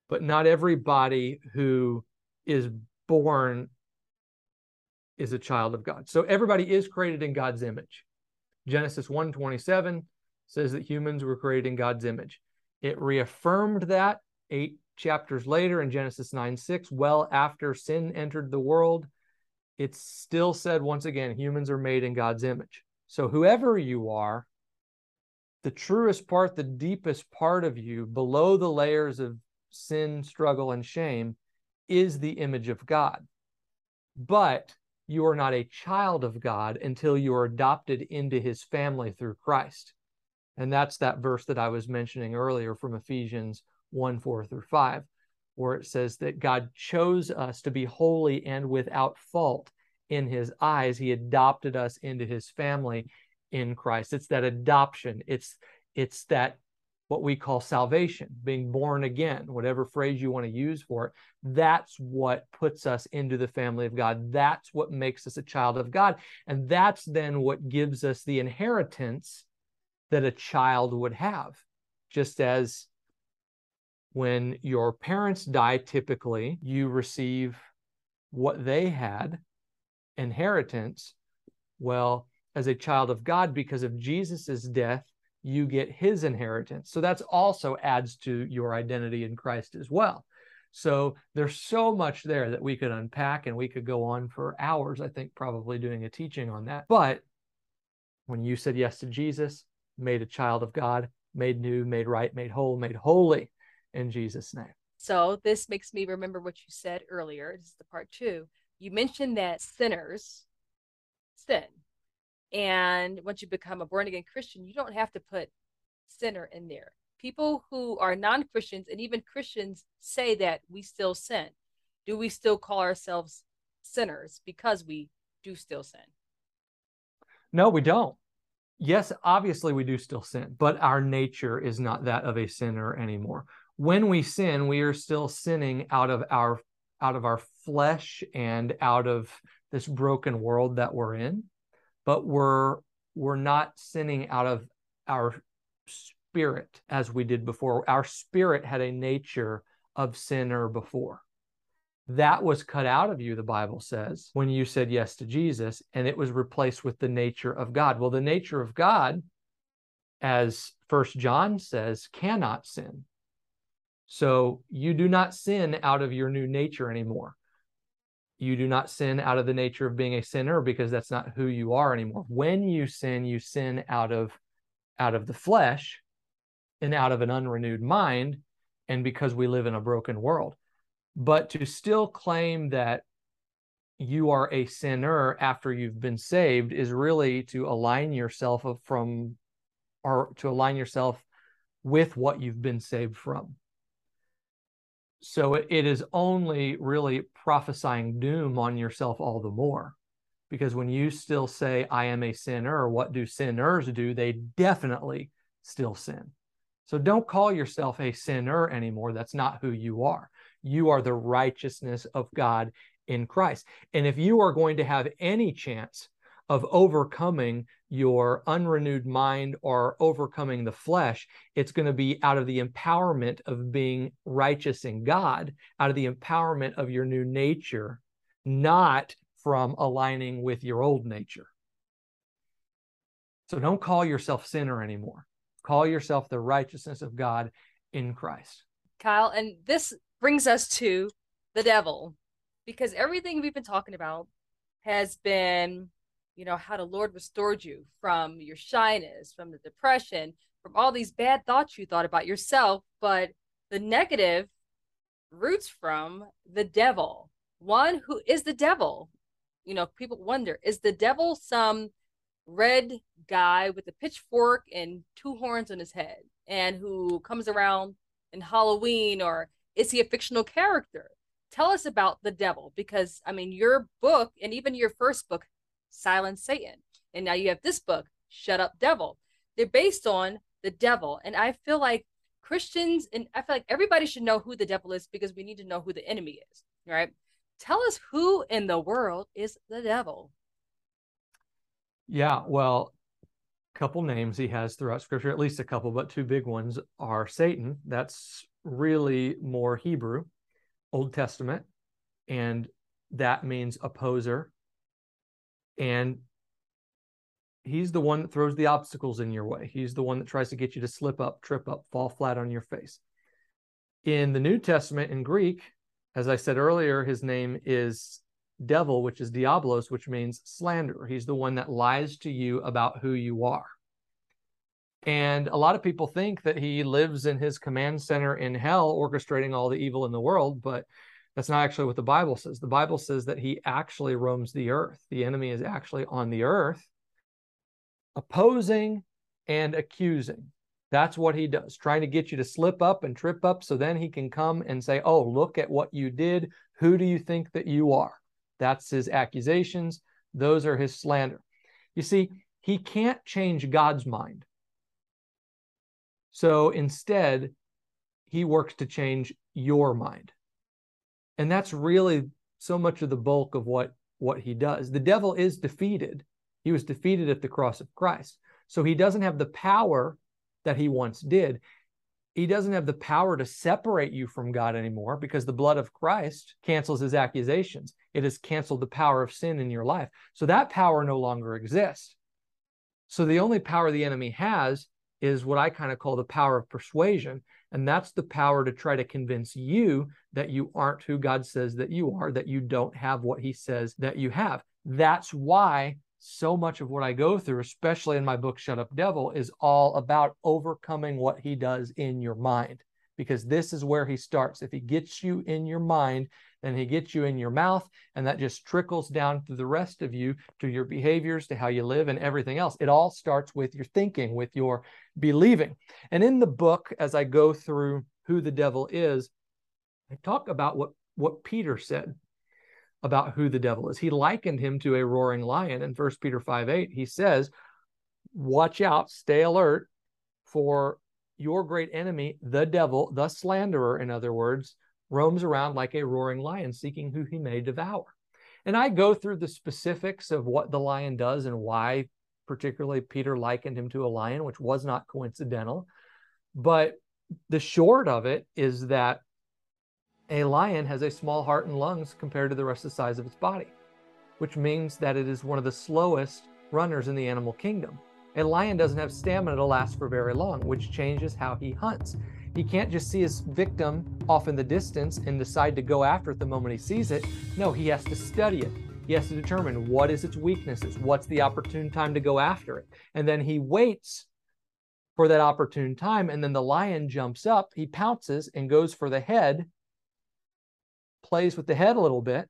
but not everybody who is born is a child of God. So everybody is created in God's image. Genesis 1:27 says that humans were created in God's image. It reaffirmed that 8 chapters later in Genesis 9:6, well after sin entered the world, it still said once again humans are made in God's image. So whoever you are, the truest part, the deepest part of you, below the layers of sin, struggle, and shame, is the image of God. But you are not a child of God until you are adopted into his family through Christ. And that's that verse that I was mentioning earlier from Ephesians 1 4 through 5, where it says that God chose us to be holy and without fault in his eyes. He adopted us into his family in Christ. It's that adoption. It's it's that what we call salvation, being born again, whatever phrase you want to use for it. That's what puts us into the family of God. That's what makes us a child of God. And that's then what gives us the inheritance that a child would have. Just as when your parents die, typically you receive what they had, inheritance. Well, as a child of God, because of Jesus's death, you get his inheritance. So that's also adds to your identity in Christ as well. So there's so much there that we could unpack and we could go on for hours, I think, probably doing a teaching on that. But when you said yes to Jesus, made a child of God, made new, made right, made whole, made holy in Jesus' name. So this makes me remember what you said earlier. This is the part two. You mentioned that sinners sin. And once you become a born again Christian, you don't have to put sinner in there. People who are non Christians and even Christians say that we still sin. Do we still call ourselves sinners because we do still sin? No, we don't. Yes, obviously we do still sin, but our nature is not that of a sinner anymore. When we sin, we are still sinning out of our out of our flesh and out of this broken world that we're in but we're we're not sinning out of our spirit as we did before. Our spirit had a nature of sinner before. That was cut out of you, the Bible says, when you said yes to Jesus, and it was replaced with the nature of God. Well, the nature of God, as First John says, cannot sin. So you do not sin out of your new nature anymore. You do not sin out of the nature of being a sinner because that's not who you are anymore. When you sin you sin out of out of the flesh and out of an unrenewed mind and because we live in a broken world. But to still claim that you are a sinner after you've been saved is really to align yourself from or to align yourself with what you've been saved from so it is only really prophesying doom on yourself all the more. Because when you still say, I am a sinner, what do sinners do? They definitely still sin. So don't call yourself a sinner anymore. That's not who you are. You are the righteousness of God in Christ. And if you are going to have any chance of overcoming your unrenewed mind or overcoming the flesh. It's going to be out of the empowerment of being righteous in God, out of the empowerment of your new nature, not from aligning with your old nature. So don't call yourself sinner anymore. Call yourself the righteousness of God in Christ. Kyle, and this brings us to the devil because everything we've been talking about has been you know, how the Lord restored you from your shyness, from the depression, from all these bad thoughts you thought about yourself, but the negative roots from the devil. One who is the devil. You know, people wonder is the devil some red guy with a pitchfork and two horns on his head and who comes around in Halloween, or is he a fictional character? Tell us about the devil because, I mean, your book and even your first book Silence Satan. And now you have this book, Shut Up Devil. They're based on the devil. And I feel like Christians and I feel like everybody should know who the devil is because we need to know who the enemy is, right? Tell us who in the world is the devil. Yeah, well, a couple names he has throughout scripture, at least a couple, but two big ones are Satan. That's really more Hebrew, Old Testament, and that means opposer, and he's the one that throws the obstacles in your way. He's the one that tries to get you to slip up, trip up, fall flat on your face. In the New Testament in Greek, as I said earlier, his name is devil, which is diablos, which means slander. He's the one that lies to you about who you are. And a lot of people think that he lives in his command center in hell, orchestrating all the evil in the world. But that's not actually what the Bible says. The Bible says that he actually roams the earth. The enemy is actually on the earth, opposing and accusing. That's what he does, trying to get you to slip up and trip up so then he can come and say, Oh, look at what you did. Who do you think that you are? That's his accusations. Those are his slander. You see, he can't change God's mind. So instead, he works to change your mind. And that's really so much of the bulk of what, what he does. The devil is defeated. He was defeated at the cross of Christ. So he doesn't have the power that he once did. He doesn't have the power to separate you from God anymore because the blood of Christ cancels his accusations. It has canceled the power of sin in your life. So that power no longer exists. So the only power the enemy has is what I kind of call the power of persuasion. And that's the power to try to convince you that you aren't who God says that you are, that you don't have what he says that you have. That's why so much of what I go through, especially in my book, Shut Up Devil, is all about overcoming what he does in your mind, because this is where he starts. If he gets you in your mind, then he gets you in your mouth, and that just trickles down to the rest of you, to your behaviors, to how you live, and everything else. It all starts with your thinking, with your believing. And in the book, as I go through who the devil is, I talk about what, what Peter said about who the devil is. He likened him to a roaring lion. In 1 Peter 5 8, he says, Watch out, stay alert, for your great enemy, the devil, the slanderer, in other words, roams around like a roaring lion, seeking who he may devour. And I go through the specifics of what the lion does and why, particularly, Peter likened him to a lion, which was not coincidental. But the short of it is that a lion has a small heart and lungs compared to the rest of the size of its body, which means that it is one of the slowest runners in the animal kingdom. A lion doesn't have stamina to last for very long, which changes how he hunts. He can't just see his victim off in the distance and decide to go after it the moment he sees it. No, he has to study it. He has to determine what is its weaknesses, what's the opportune time to go after it. And then he waits for that opportune time. And then the lion jumps up, he pounces and goes for the head plays with the head a little bit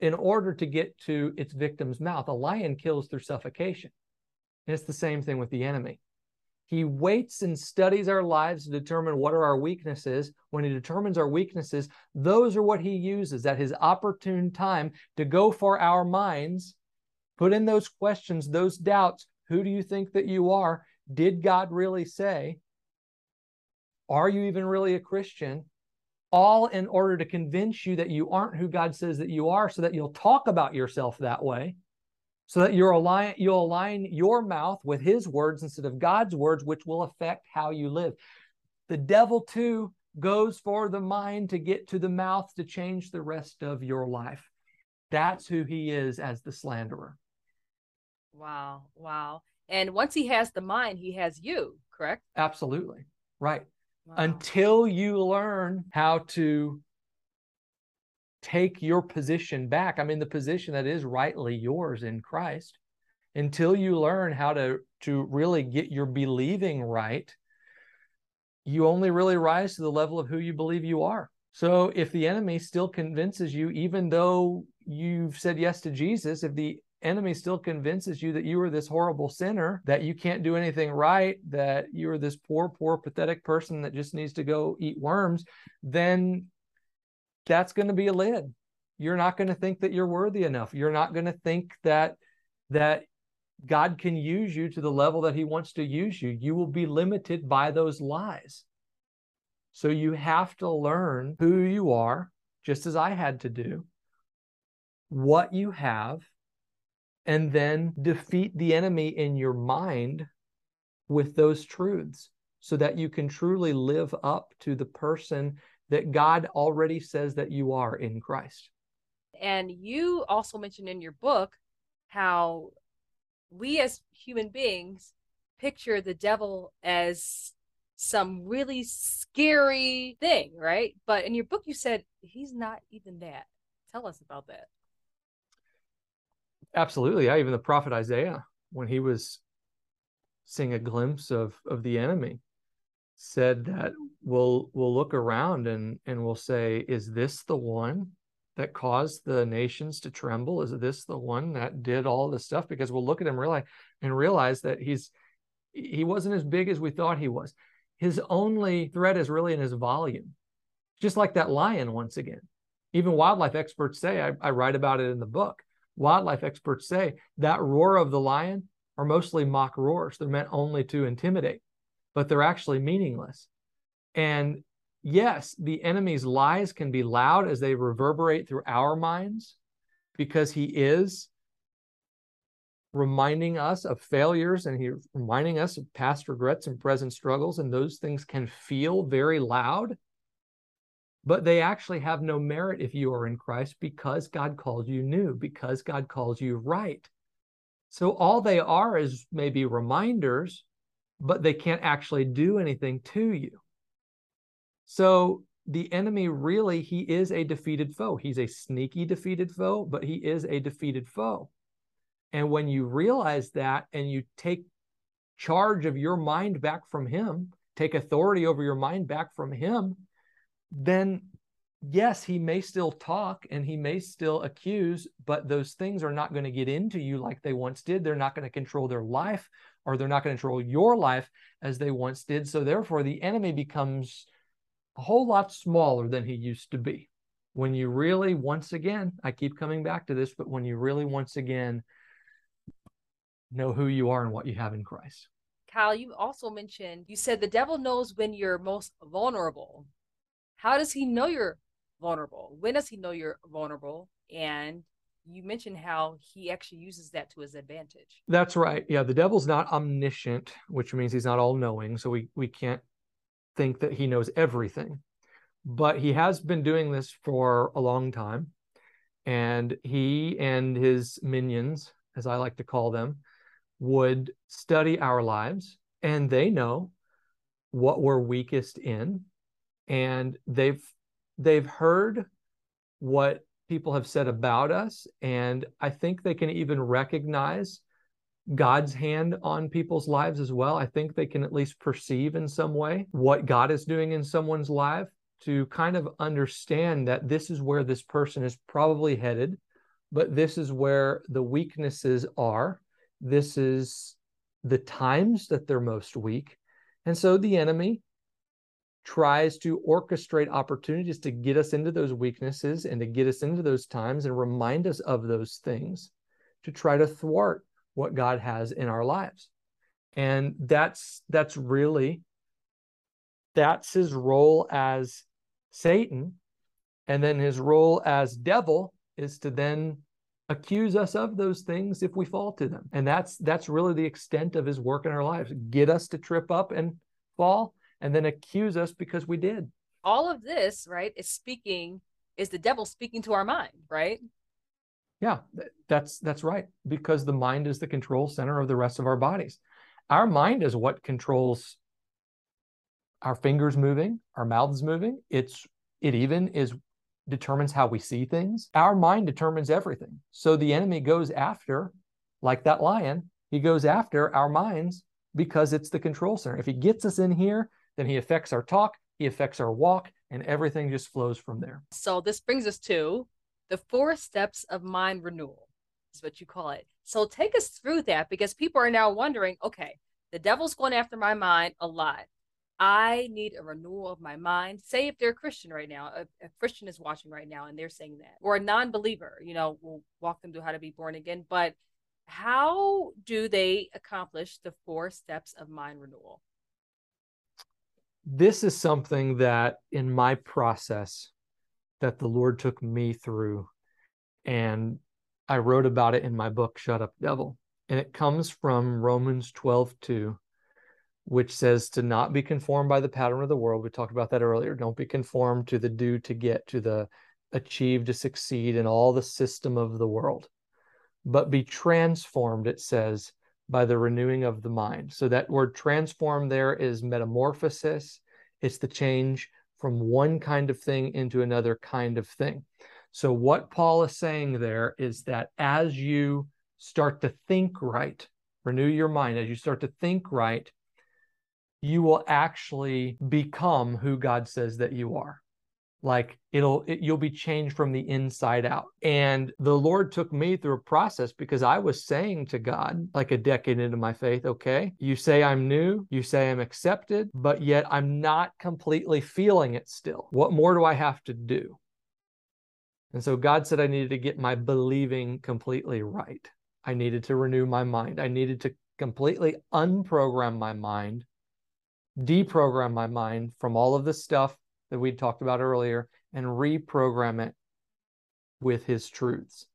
in order to get to its victim's mouth. A lion kills through suffocation. And it's the same thing with the enemy. He waits and studies our lives to determine what are our weaknesses. When he determines our weaknesses, those are what he uses at his opportune time to go for our minds, put in those questions, those doubts. Who do you think that you are? Did God really say? Are you even really a Christian? all in order to convince you that you aren't who God says that you are, so that you'll talk about yourself that way, so that you're align, you'll align your mouth with His words instead of God's words, which will affect how you live. The devil, too, goes for the mind to get to the mouth to change the rest of your life. That's who he is as the slanderer. Wow. Wow. And once he has the mind, he has you, correct? Absolutely. Right until you learn how to take your position back. I mean, the position that is rightly yours in Christ, until you learn how to, to really get your believing right, you only really rise to the level of who you believe you are. So if the enemy still convinces you, even though you've said yes to Jesus, if the enemy still convinces you that you are this horrible sinner, that you can't do anything right, that you are this poor, poor, pathetic person that just needs to go eat worms, then that's going to be a lid. You're not going to think that you're worthy enough. You're not going to think that that God can use you to the level that he wants to use you. You will be limited by those lies. So you have to learn who you are, just as I had to do, what you have, and then defeat the enemy in your mind with those truths so that you can truly live up to the person that God already says that you are in Christ. And you also mentioned in your book how we as human beings picture the devil as some really scary thing, right? But in your book, you said he's not even that. Tell us about that. Absolutely. Yeah. Even the prophet Isaiah, when he was seeing a glimpse of of the enemy, said that we'll we'll look around and and we'll say, is this the one that caused the nations to tremble? Is this the one that did all this stuff? Because we'll look at him realize and realize that he's he wasn't as big as we thought he was. His only threat is really in his volume. Just like that lion once again. Even wildlife experts say, I, I write about it in the book wildlife experts say that roar of the lion are mostly mock roars. They're meant only to intimidate, but they're actually meaningless. And yes, the enemy's lies can be loud as they reverberate through our minds because he is reminding us of failures and he's reminding us of past regrets and present struggles. And those things can feel very loud, but they actually have no merit if you are in Christ because God calls you new, because God calls you right. So all they are is maybe reminders, but they can't actually do anything to you. So the enemy really, he is a defeated foe. He's a sneaky defeated foe, but he is a defeated foe. And when you realize that and you take charge of your mind back from him, take authority over your mind back from him, then yes, he may still talk and he may still accuse, but those things are not going to get into you like they once did. They're not going to control their life or they're not going to control your life as they once did. So therefore, the enemy becomes a whole lot smaller than he used to be. When you really, once again, I keep coming back to this, but when you really, once again, know who you are and what you have in Christ. Kyle, you also mentioned, you said the devil knows when you're most vulnerable. How does he know you're vulnerable? When does he know you're vulnerable? And you mentioned how he actually uses that to his advantage. That's right. Yeah, the devil's not omniscient, which means he's not all knowing. So we, we can't think that he knows everything. But he has been doing this for a long time. And he and his minions, as I like to call them, would study our lives and they know what we're weakest in and they've they've heard what people have said about us and i think they can even recognize god's hand on people's lives as well i think they can at least perceive in some way what god is doing in someone's life to kind of understand that this is where this person is probably headed but this is where the weaknesses are this is the times that they're most weak. And so the enemy tries to orchestrate opportunities to get us into those weaknesses and to get us into those times and remind us of those things to try to thwart what God has in our lives. And that's that's really that's his role as Satan. And then his role as devil is to then accuse us of those things if we fall to them and that's that's really the extent of his work in our lives get us to trip up and fall and then accuse us because we did all of this right is speaking is the devil speaking to our mind right yeah that's that's right because the mind is the control center of the rest of our bodies our mind is what controls our fingers moving our mouths moving it's it even is determines how we see things. Our mind determines everything. So the enemy goes after, like that lion, he goes after our minds because it's the control center. If he gets us in here, then he affects our talk, he affects our walk, and everything just flows from there. So this brings us to the four steps of mind renewal, is what you call it. So take us through that because people are now wondering okay, the devil's going after my mind a lot. I need a renewal of my mind. Say if they're a Christian right now, a, a, Christian is watching right now and they're saying that, or a non believer, you know, we'll walk them through how to be born again. But how do they accomplish the four steps of mind renewal? This is something that in my process that the Lord took me through, and I wrote about it in my book, Shut Up Devil. And it comes from Romans 12 2 which says to not be conformed by the pattern of the world. We talked about that earlier. Don't be conformed to the do to get, to the achieve to succeed in all the system of the world, but be transformed, it says, by the renewing of the mind. So that word transform there is metamorphosis, it's the change from one kind of thing into another kind of thing. So, what Paul is saying there is that as you start to think right, renew your mind, as you start to think right, you will actually become who God says that you are. Like it'll, it, you'll be changed from the inside out. And the Lord took me through a process because I was saying to God, like a decade into my faith, okay, you say I'm new, you say I'm accepted, but yet I'm not completely feeling it still. What more do I have to do? And so God said I needed to get my believing completely right. I needed to renew my mind. I needed to completely unprogram my mind, deprogram my mind from all of the stuff that we talked about earlier, and reprogram it with his truths.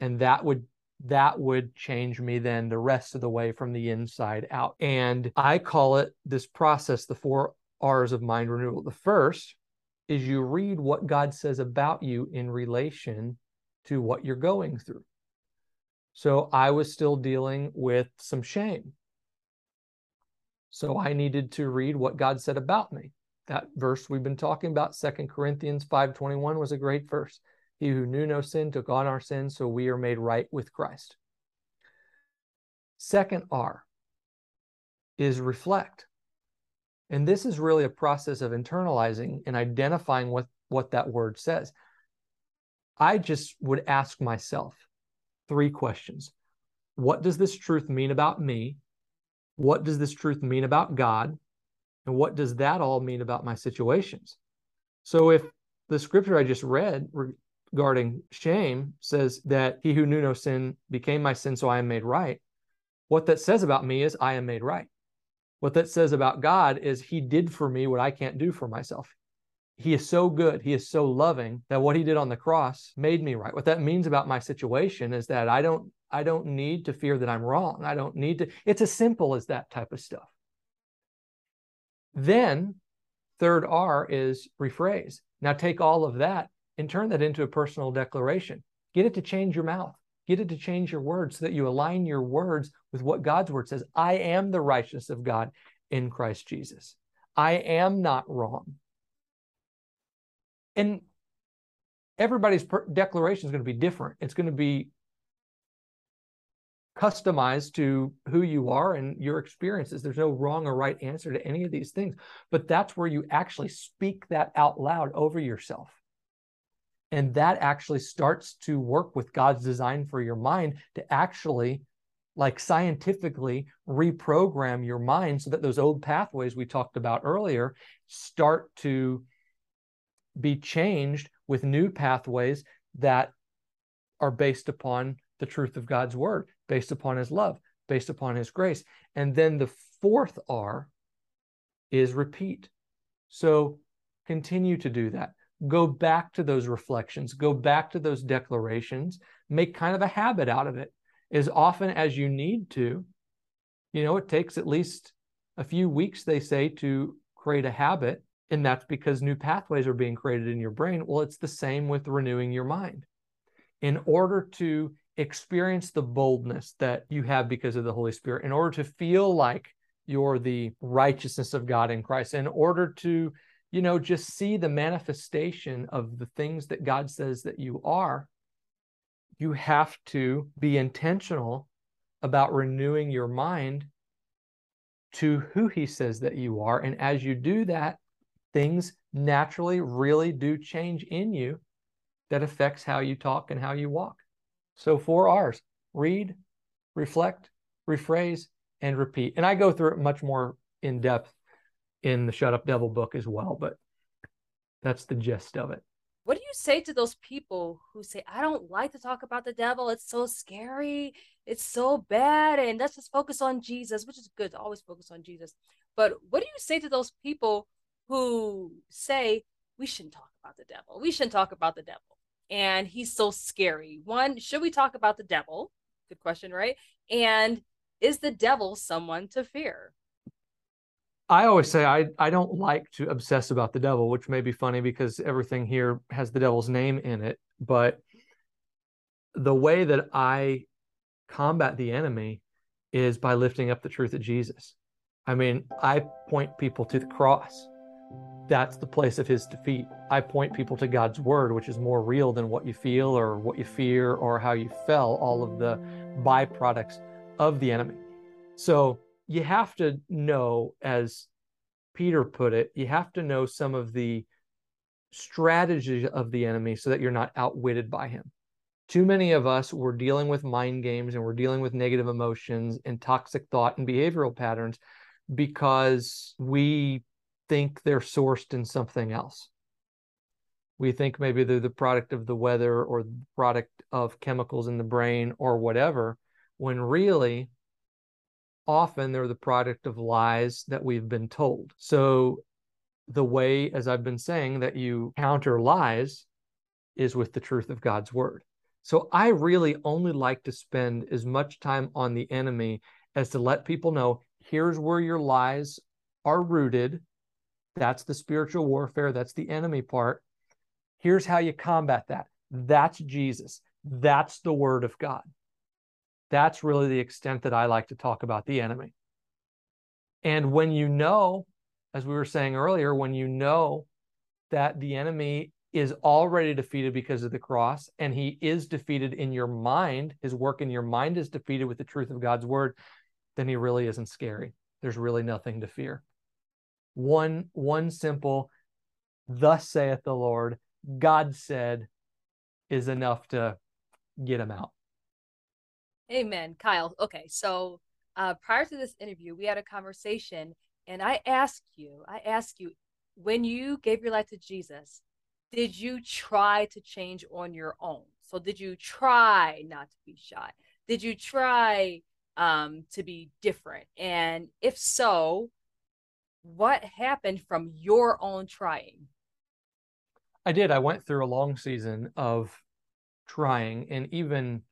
And that would that would change me then the rest of the way from the inside out. And I call it this process, the four R's of mind renewal. The first is you read what God says about you in relation to what you're going through. So I was still dealing with some shame. So I needed to read what God said about me. That verse we've been talking about, Second Corinthians 5:21 was a great verse. He who knew no sin took on our sins, so we are made right with Christ. Second R is reflect. And this is really a process of internalizing and identifying what, what that word says. I just would ask myself three questions What does this truth mean about me? What does this truth mean about God? And what does that all mean about my situations? So if the scripture I just read regarding shame says that he who knew no sin became my sin, so I am made right. What that says about me is I am made right. What that says about God is he did for me what I can't do for myself. He is so good, he is so loving that what he did on the cross made me right. What that means about my situation is that I don't I don't need to fear that I'm wrong. I don't need to it's as simple as that type of stuff. Then third R is rephrase. Now take all of that and turn that into a personal declaration. Get it to change your mouth. Get it to change your words so that you align your words with what God's word says. I am the righteousness of God in Christ Jesus. I am not wrong. And everybody's per- declaration is going to be different. It's going to be customized to who you are and your experiences. There's no wrong or right answer to any of these things. But that's where you actually speak that out loud over yourself. And that actually starts to work with God's design for your mind to actually, like scientifically, reprogram your mind so that those old pathways we talked about earlier start to be changed with new pathways that are based upon the truth of God's word, based upon his love, based upon his grace. And then the fourth R is repeat. So continue to do that go back to those reflections, go back to those declarations, make kind of a habit out of it as often as you need to. You know, it takes at least a few weeks, they say, to create a habit. And that's because new pathways are being created in your brain. Well, it's the same with renewing your mind. In order to experience the boldness that you have because of the Holy Spirit, in order to feel like you're the righteousness of God in Christ, in order to you know, just see the manifestation of the things that God says that you are, you have to be intentional about renewing your mind to who He says that you are. And as you do that, things naturally really do change in you that affects how you talk and how you walk. So, four R's read, reflect, rephrase, and repeat. And I go through it much more in depth in the Shut Up Devil book as well, but that's the gist of it. What do you say to those people who say, I don't like to talk about the devil? It's so scary. It's so bad. And let's just focus on Jesus, which is good to always focus on Jesus. But what do you say to those people who say, we shouldn't talk about the devil? We shouldn't talk about the devil. And he's so scary. One, should we talk about the devil? Good question, right? And is the devil someone to fear? I always say I, I don't like to obsess about the devil, which may be funny because everything here has the devil's name in it. But the way that I combat the enemy is by lifting up the truth of Jesus. I mean, I point people to the cross. That's the place of his defeat. I point people to God's word, which is more real than what you feel or what you fear or how you fell, all of the byproducts of the enemy. So you have to know, as Peter put it, you have to know some of the strategies of the enemy so that you're not outwitted by him. Too many of us were dealing with mind games and we're dealing with negative emotions and toxic thought and behavioral patterns because we think they're sourced in something else. We think maybe they're the product of the weather or the product of chemicals in the brain or whatever, when really often they're the product of lies that we've been told. So, the way, as I've been saying, that you counter lies is with the truth of God's word. So, I really only like to spend as much time on the enemy as to let people know here's where your lies are rooted. That's the spiritual warfare, that's the enemy part. Here's how you combat that. That's Jesus. That's the word of God. That's really the extent that I like to talk about the enemy. And when you know, as we were saying earlier, when you know that the enemy is already defeated because of the cross and he is defeated in your mind, his work in your mind is defeated with the truth of God's word, then he really isn't scary. There's really nothing to fear. One one simple thus saith the Lord, God said is enough to get him out. Amen, Kyle. Okay, so uh, prior to this interview, we had a conversation, and I asked you, I asked you, when you gave your life to Jesus, did you try to change on your own? So, did you try not to be shy? Did you try um, to be different? And if so, what happened from your own trying? I did. I went through a long season of trying, and even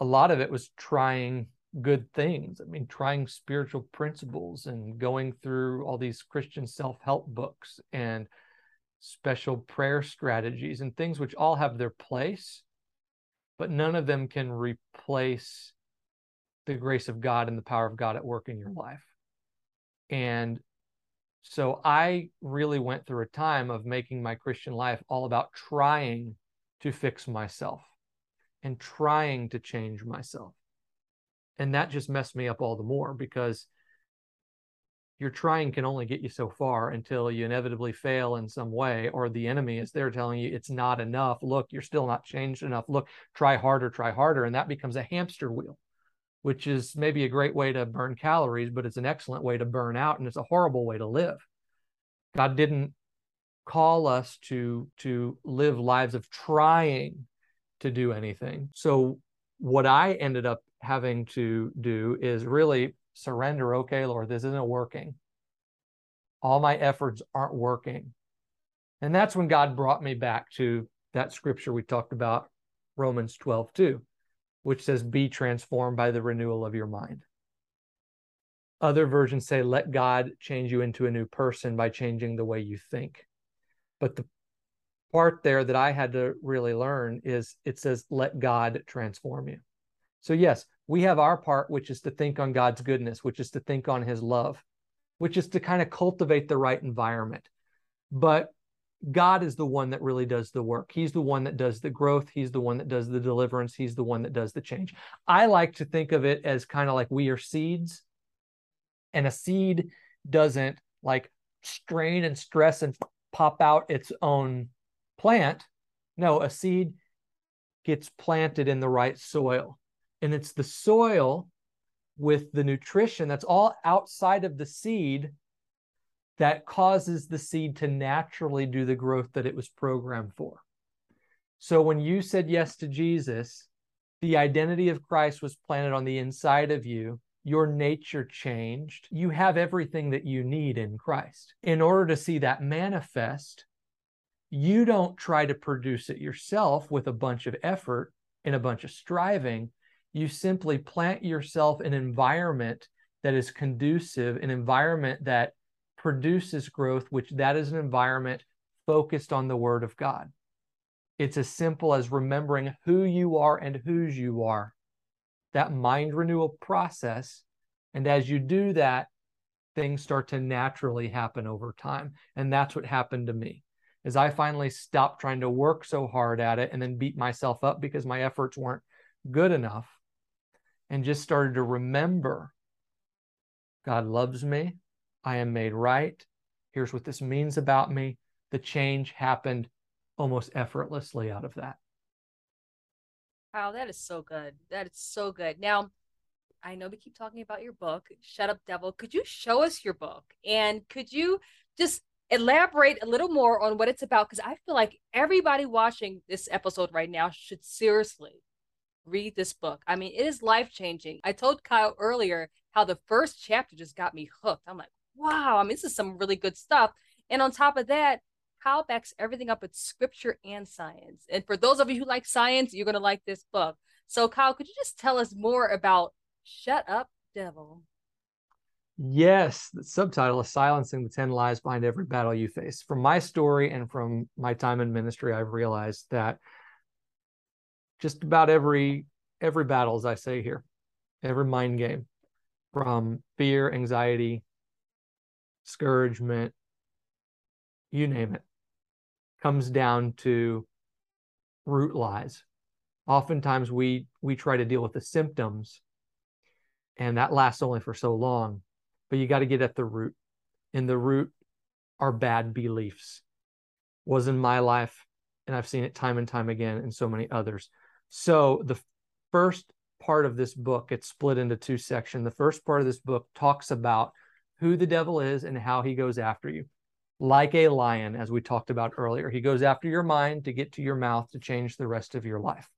a lot of it was trying good things. I mean, trying spiritual principles and going through all these Christian self help books and special prayer strategies and things which all have their place, but none of them can replace the grace of God and the power of God at work in your life. And so I really went through a time of making my Christian life all about trying to fix myself and trying to change myself. And that just messed me up all the more because your trying can only get you so far until you inevitably fail in some way, or the enemy is there telling you it's not enough. Look, you're still not changed enough. Look, try harder, try harder. And that becomes a hamster wheel, which is maybe a great way to burn calories, but it's an excellent way to burn out. And it's a horrible way to live. God didn't call us to to live lives of trying to do anything. So what I ended up having to do is really surrender, okay, Lord, this isn't working. All my efforts aren't working. And that's when God brought me back to that scripture we talked about, Romans 12, 2, which says, Be transformed by the renewal of your mind. Other versions say, Let God change you into a new person by changing the way you think. But the part there that I had to really learn is it says, let God transform you. So, yes, we have our part, which is to think on God's goodness, which is to think on his love, which is to kind of cultivate the right environment. But God is the one that really does the work. He's the one that does the growth. He's the one that does the deliverance. He's the one that does the change. I like to think of it as kind of like we are seeds, and a seed doesn't like strain and stress and pop out its own plant. No, a seed gets planted in the right soil. And it's the soil with the nutrition that's all outside of the seed that causes the seed to naturally do the growth that it was programmed for. So when you said yes to Jesus, the identity of Christ was planted on the inside of you. Your nature changed. You have everything that you need in Christ. In order to see that manifest, you don't try to produce it yourself with a bunch of effort and a bunch of striving. You simply plant yourself in an environment that is conducive, an environment that produces growth, which that is an environment focused on the word of God. It's as simple as remembering who you are and whose you are. That mind renewal process. And as you do that, things start to naturally happen over time. And that's what happened to me is I finally stopped trying to work so hard at it and then beat myself up because my efforts weren't good enough and just started to remember God loves me. I am made right. Here's what this means about me. The change happened almost effortlessly out of that. Wow, that is so good. That is so good. Now, I know we keep talking about your book, Shut Up Devil. Could you show us your book? And could you just elaborate a little more on what it's about because I feel like everybody watching this episode right now should seriously read this book. I mean, it is life changing. I told Kyle earlier how the first chapter just got me hooked. I'm like, wow, I mean, this is some really good stuff. And on top of that, Kyle backs everything up with scripture and science. And for those of you who like science, you're going to like this book. So, Kyle, could you just tell us more about Shut Up, Devil? Yes, the subtitle is Silencing the 10 Lies Behind Every Battle You Face. From my story and from my time in ministry, I've realized that just about every every battle, as I say here, every mind game, from fear, anxiety, discouragement, you name it, comes down to root lies. Oftentimes we we try to deal with the symptoms and that lasts only for so long, but you got to get at the root. And the root are bad beliefs. Was in my life and I've seen it time and time again in so many others. So the first part of this book, it's split into two sections. The first part of this book talks about who the devil is and how he goes after you. Like a lion, as we talked about earlier, he goes after your mind to get to your mouth to change the rest of your life.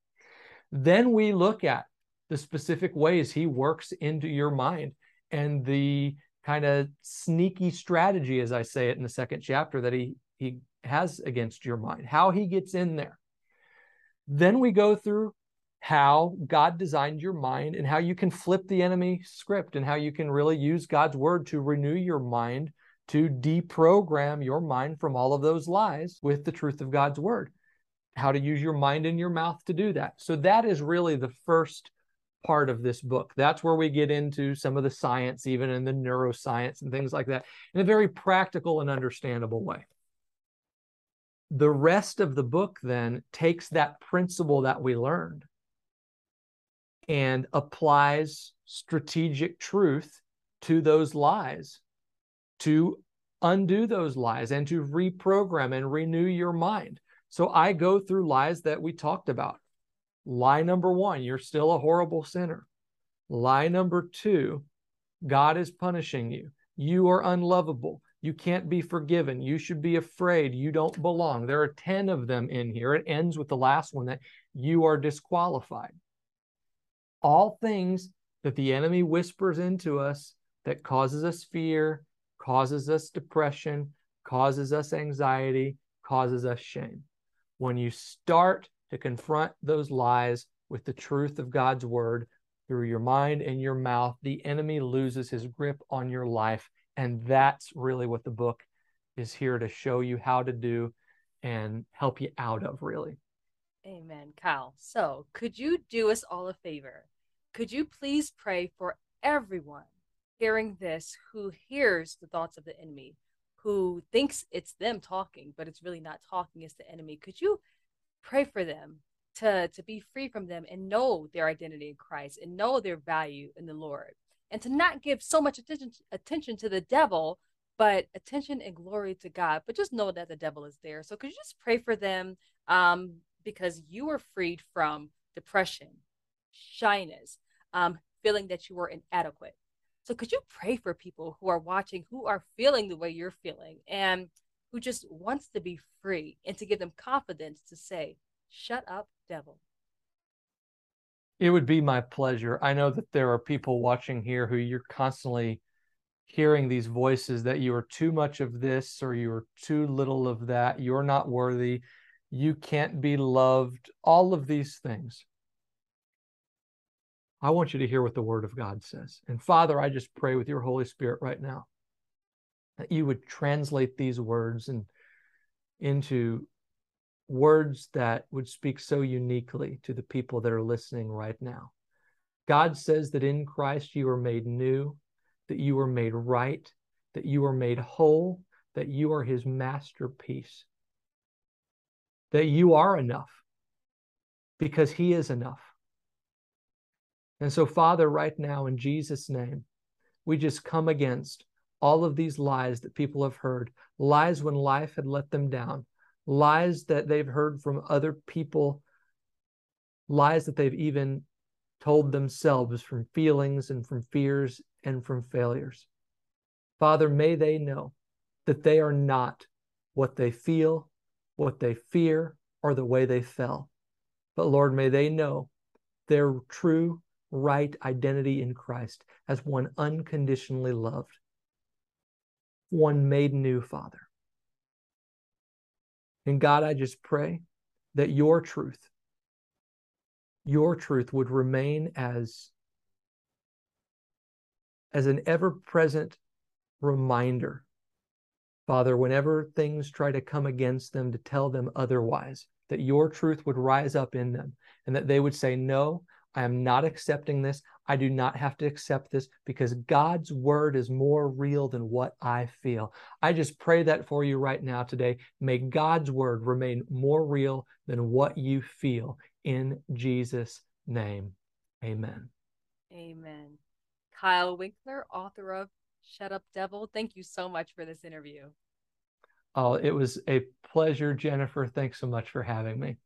Then we look at the specific ways he works into your mind and the kind of sneaky strategy, as I say it in the second chapter, that he he has against your mind, how he gets in there. Then we go through how God designed your mind and how you can flip the enemy script and how you can really use God's word to renew your mind, to deprogram your mind from all of those lies with the truth of God's word. How to use your mind and your mouth to do that. So, that is really the first part of this book. That's where we get into some of the science, even in the neuroscience and things like that, in a very practical and understandable way the rest of the book then takes that principle that we learned and applies strategic truth to those lies to undo those lies and to reprogram and renew your mind. So I go through lies that we talked about. Lie number one, you're still a horrible sinner. Lie number two, God is punishing you. You are unlovable. You can't be forgiven. You should be afraid. You don't belong. There are 10 of them in here. It ends with the last one that you are disqualified. All things that the enemy whispers into us that causes us fear, causes us depression, causes us anxiety, causes us shame. When you start to confront those lies with the truth of God's word through your mind and your mouth, the enemy loses his grip on your life and that's really what the book is here to show you how to do and help you out of, really. Amen, Kyle. So, could you do us all a favor? Could you please pray for everyone hearing this who hears the thoughts of the enemy, who thinks it's them talking, but it's really not talking, it's the enemy? Could you pray for them to, to be free from them and know their identity in Christ and know their value in the Lord? and to not give so much attention attention to the devil but attention and glory to god but just know that the devil is there so could you just pray for them um, because you were freed from depression shyness um, feeling that you were inadequate so could you pray for people who are watching who are feeling the way you're feeling and who just wants to be free and to give them confidence to say shut up devil it would be my pleasure. I know that there are people watching here who you're constantly hearing these voices that you are too much of this or you are too little of that. You're not worthy. You can't be loved. All of these things. I want you to hear what the Word of God says. And Father, I just pray with your Holy Spirit right now that you would translate these words and into words that would speak so uniquely to the people that are listening right now. God says that in Christ you are made new, that you are made right, that you are made whole, that you are his masterpiece, that you are enough because he is enough. And so, Father, right now, in Jesus' name, we just come against all of these lies that people have heard, lies when life had let them down, lies that they've heard from other people, lies that they've even told themselves from feelings and from fears and from failures. Father, may they know that they are not what they feel, what they fear, or the way they fell. But Lord, may they know their true, right identity in Christ as one unconditionally loved, one made new, Father. And God, I just pray that your truth, your truth would remain as, as an ever present reminder, Father, whenever things try to come against them to tell them otherwise, that your truth would rise up in them and that they would say, No, I am not accepting this. I do not have to accept this because God's word is more real than what I feel. I just pray that for you right now today. May God's word remain more real than what you feel in Jesus' name. Amen. Amen. Kyle Winkler, author of Shut Up Devil, thank you so much for this interview. Oh, it was a pleasure, Jennifer. Thanks so much for having me.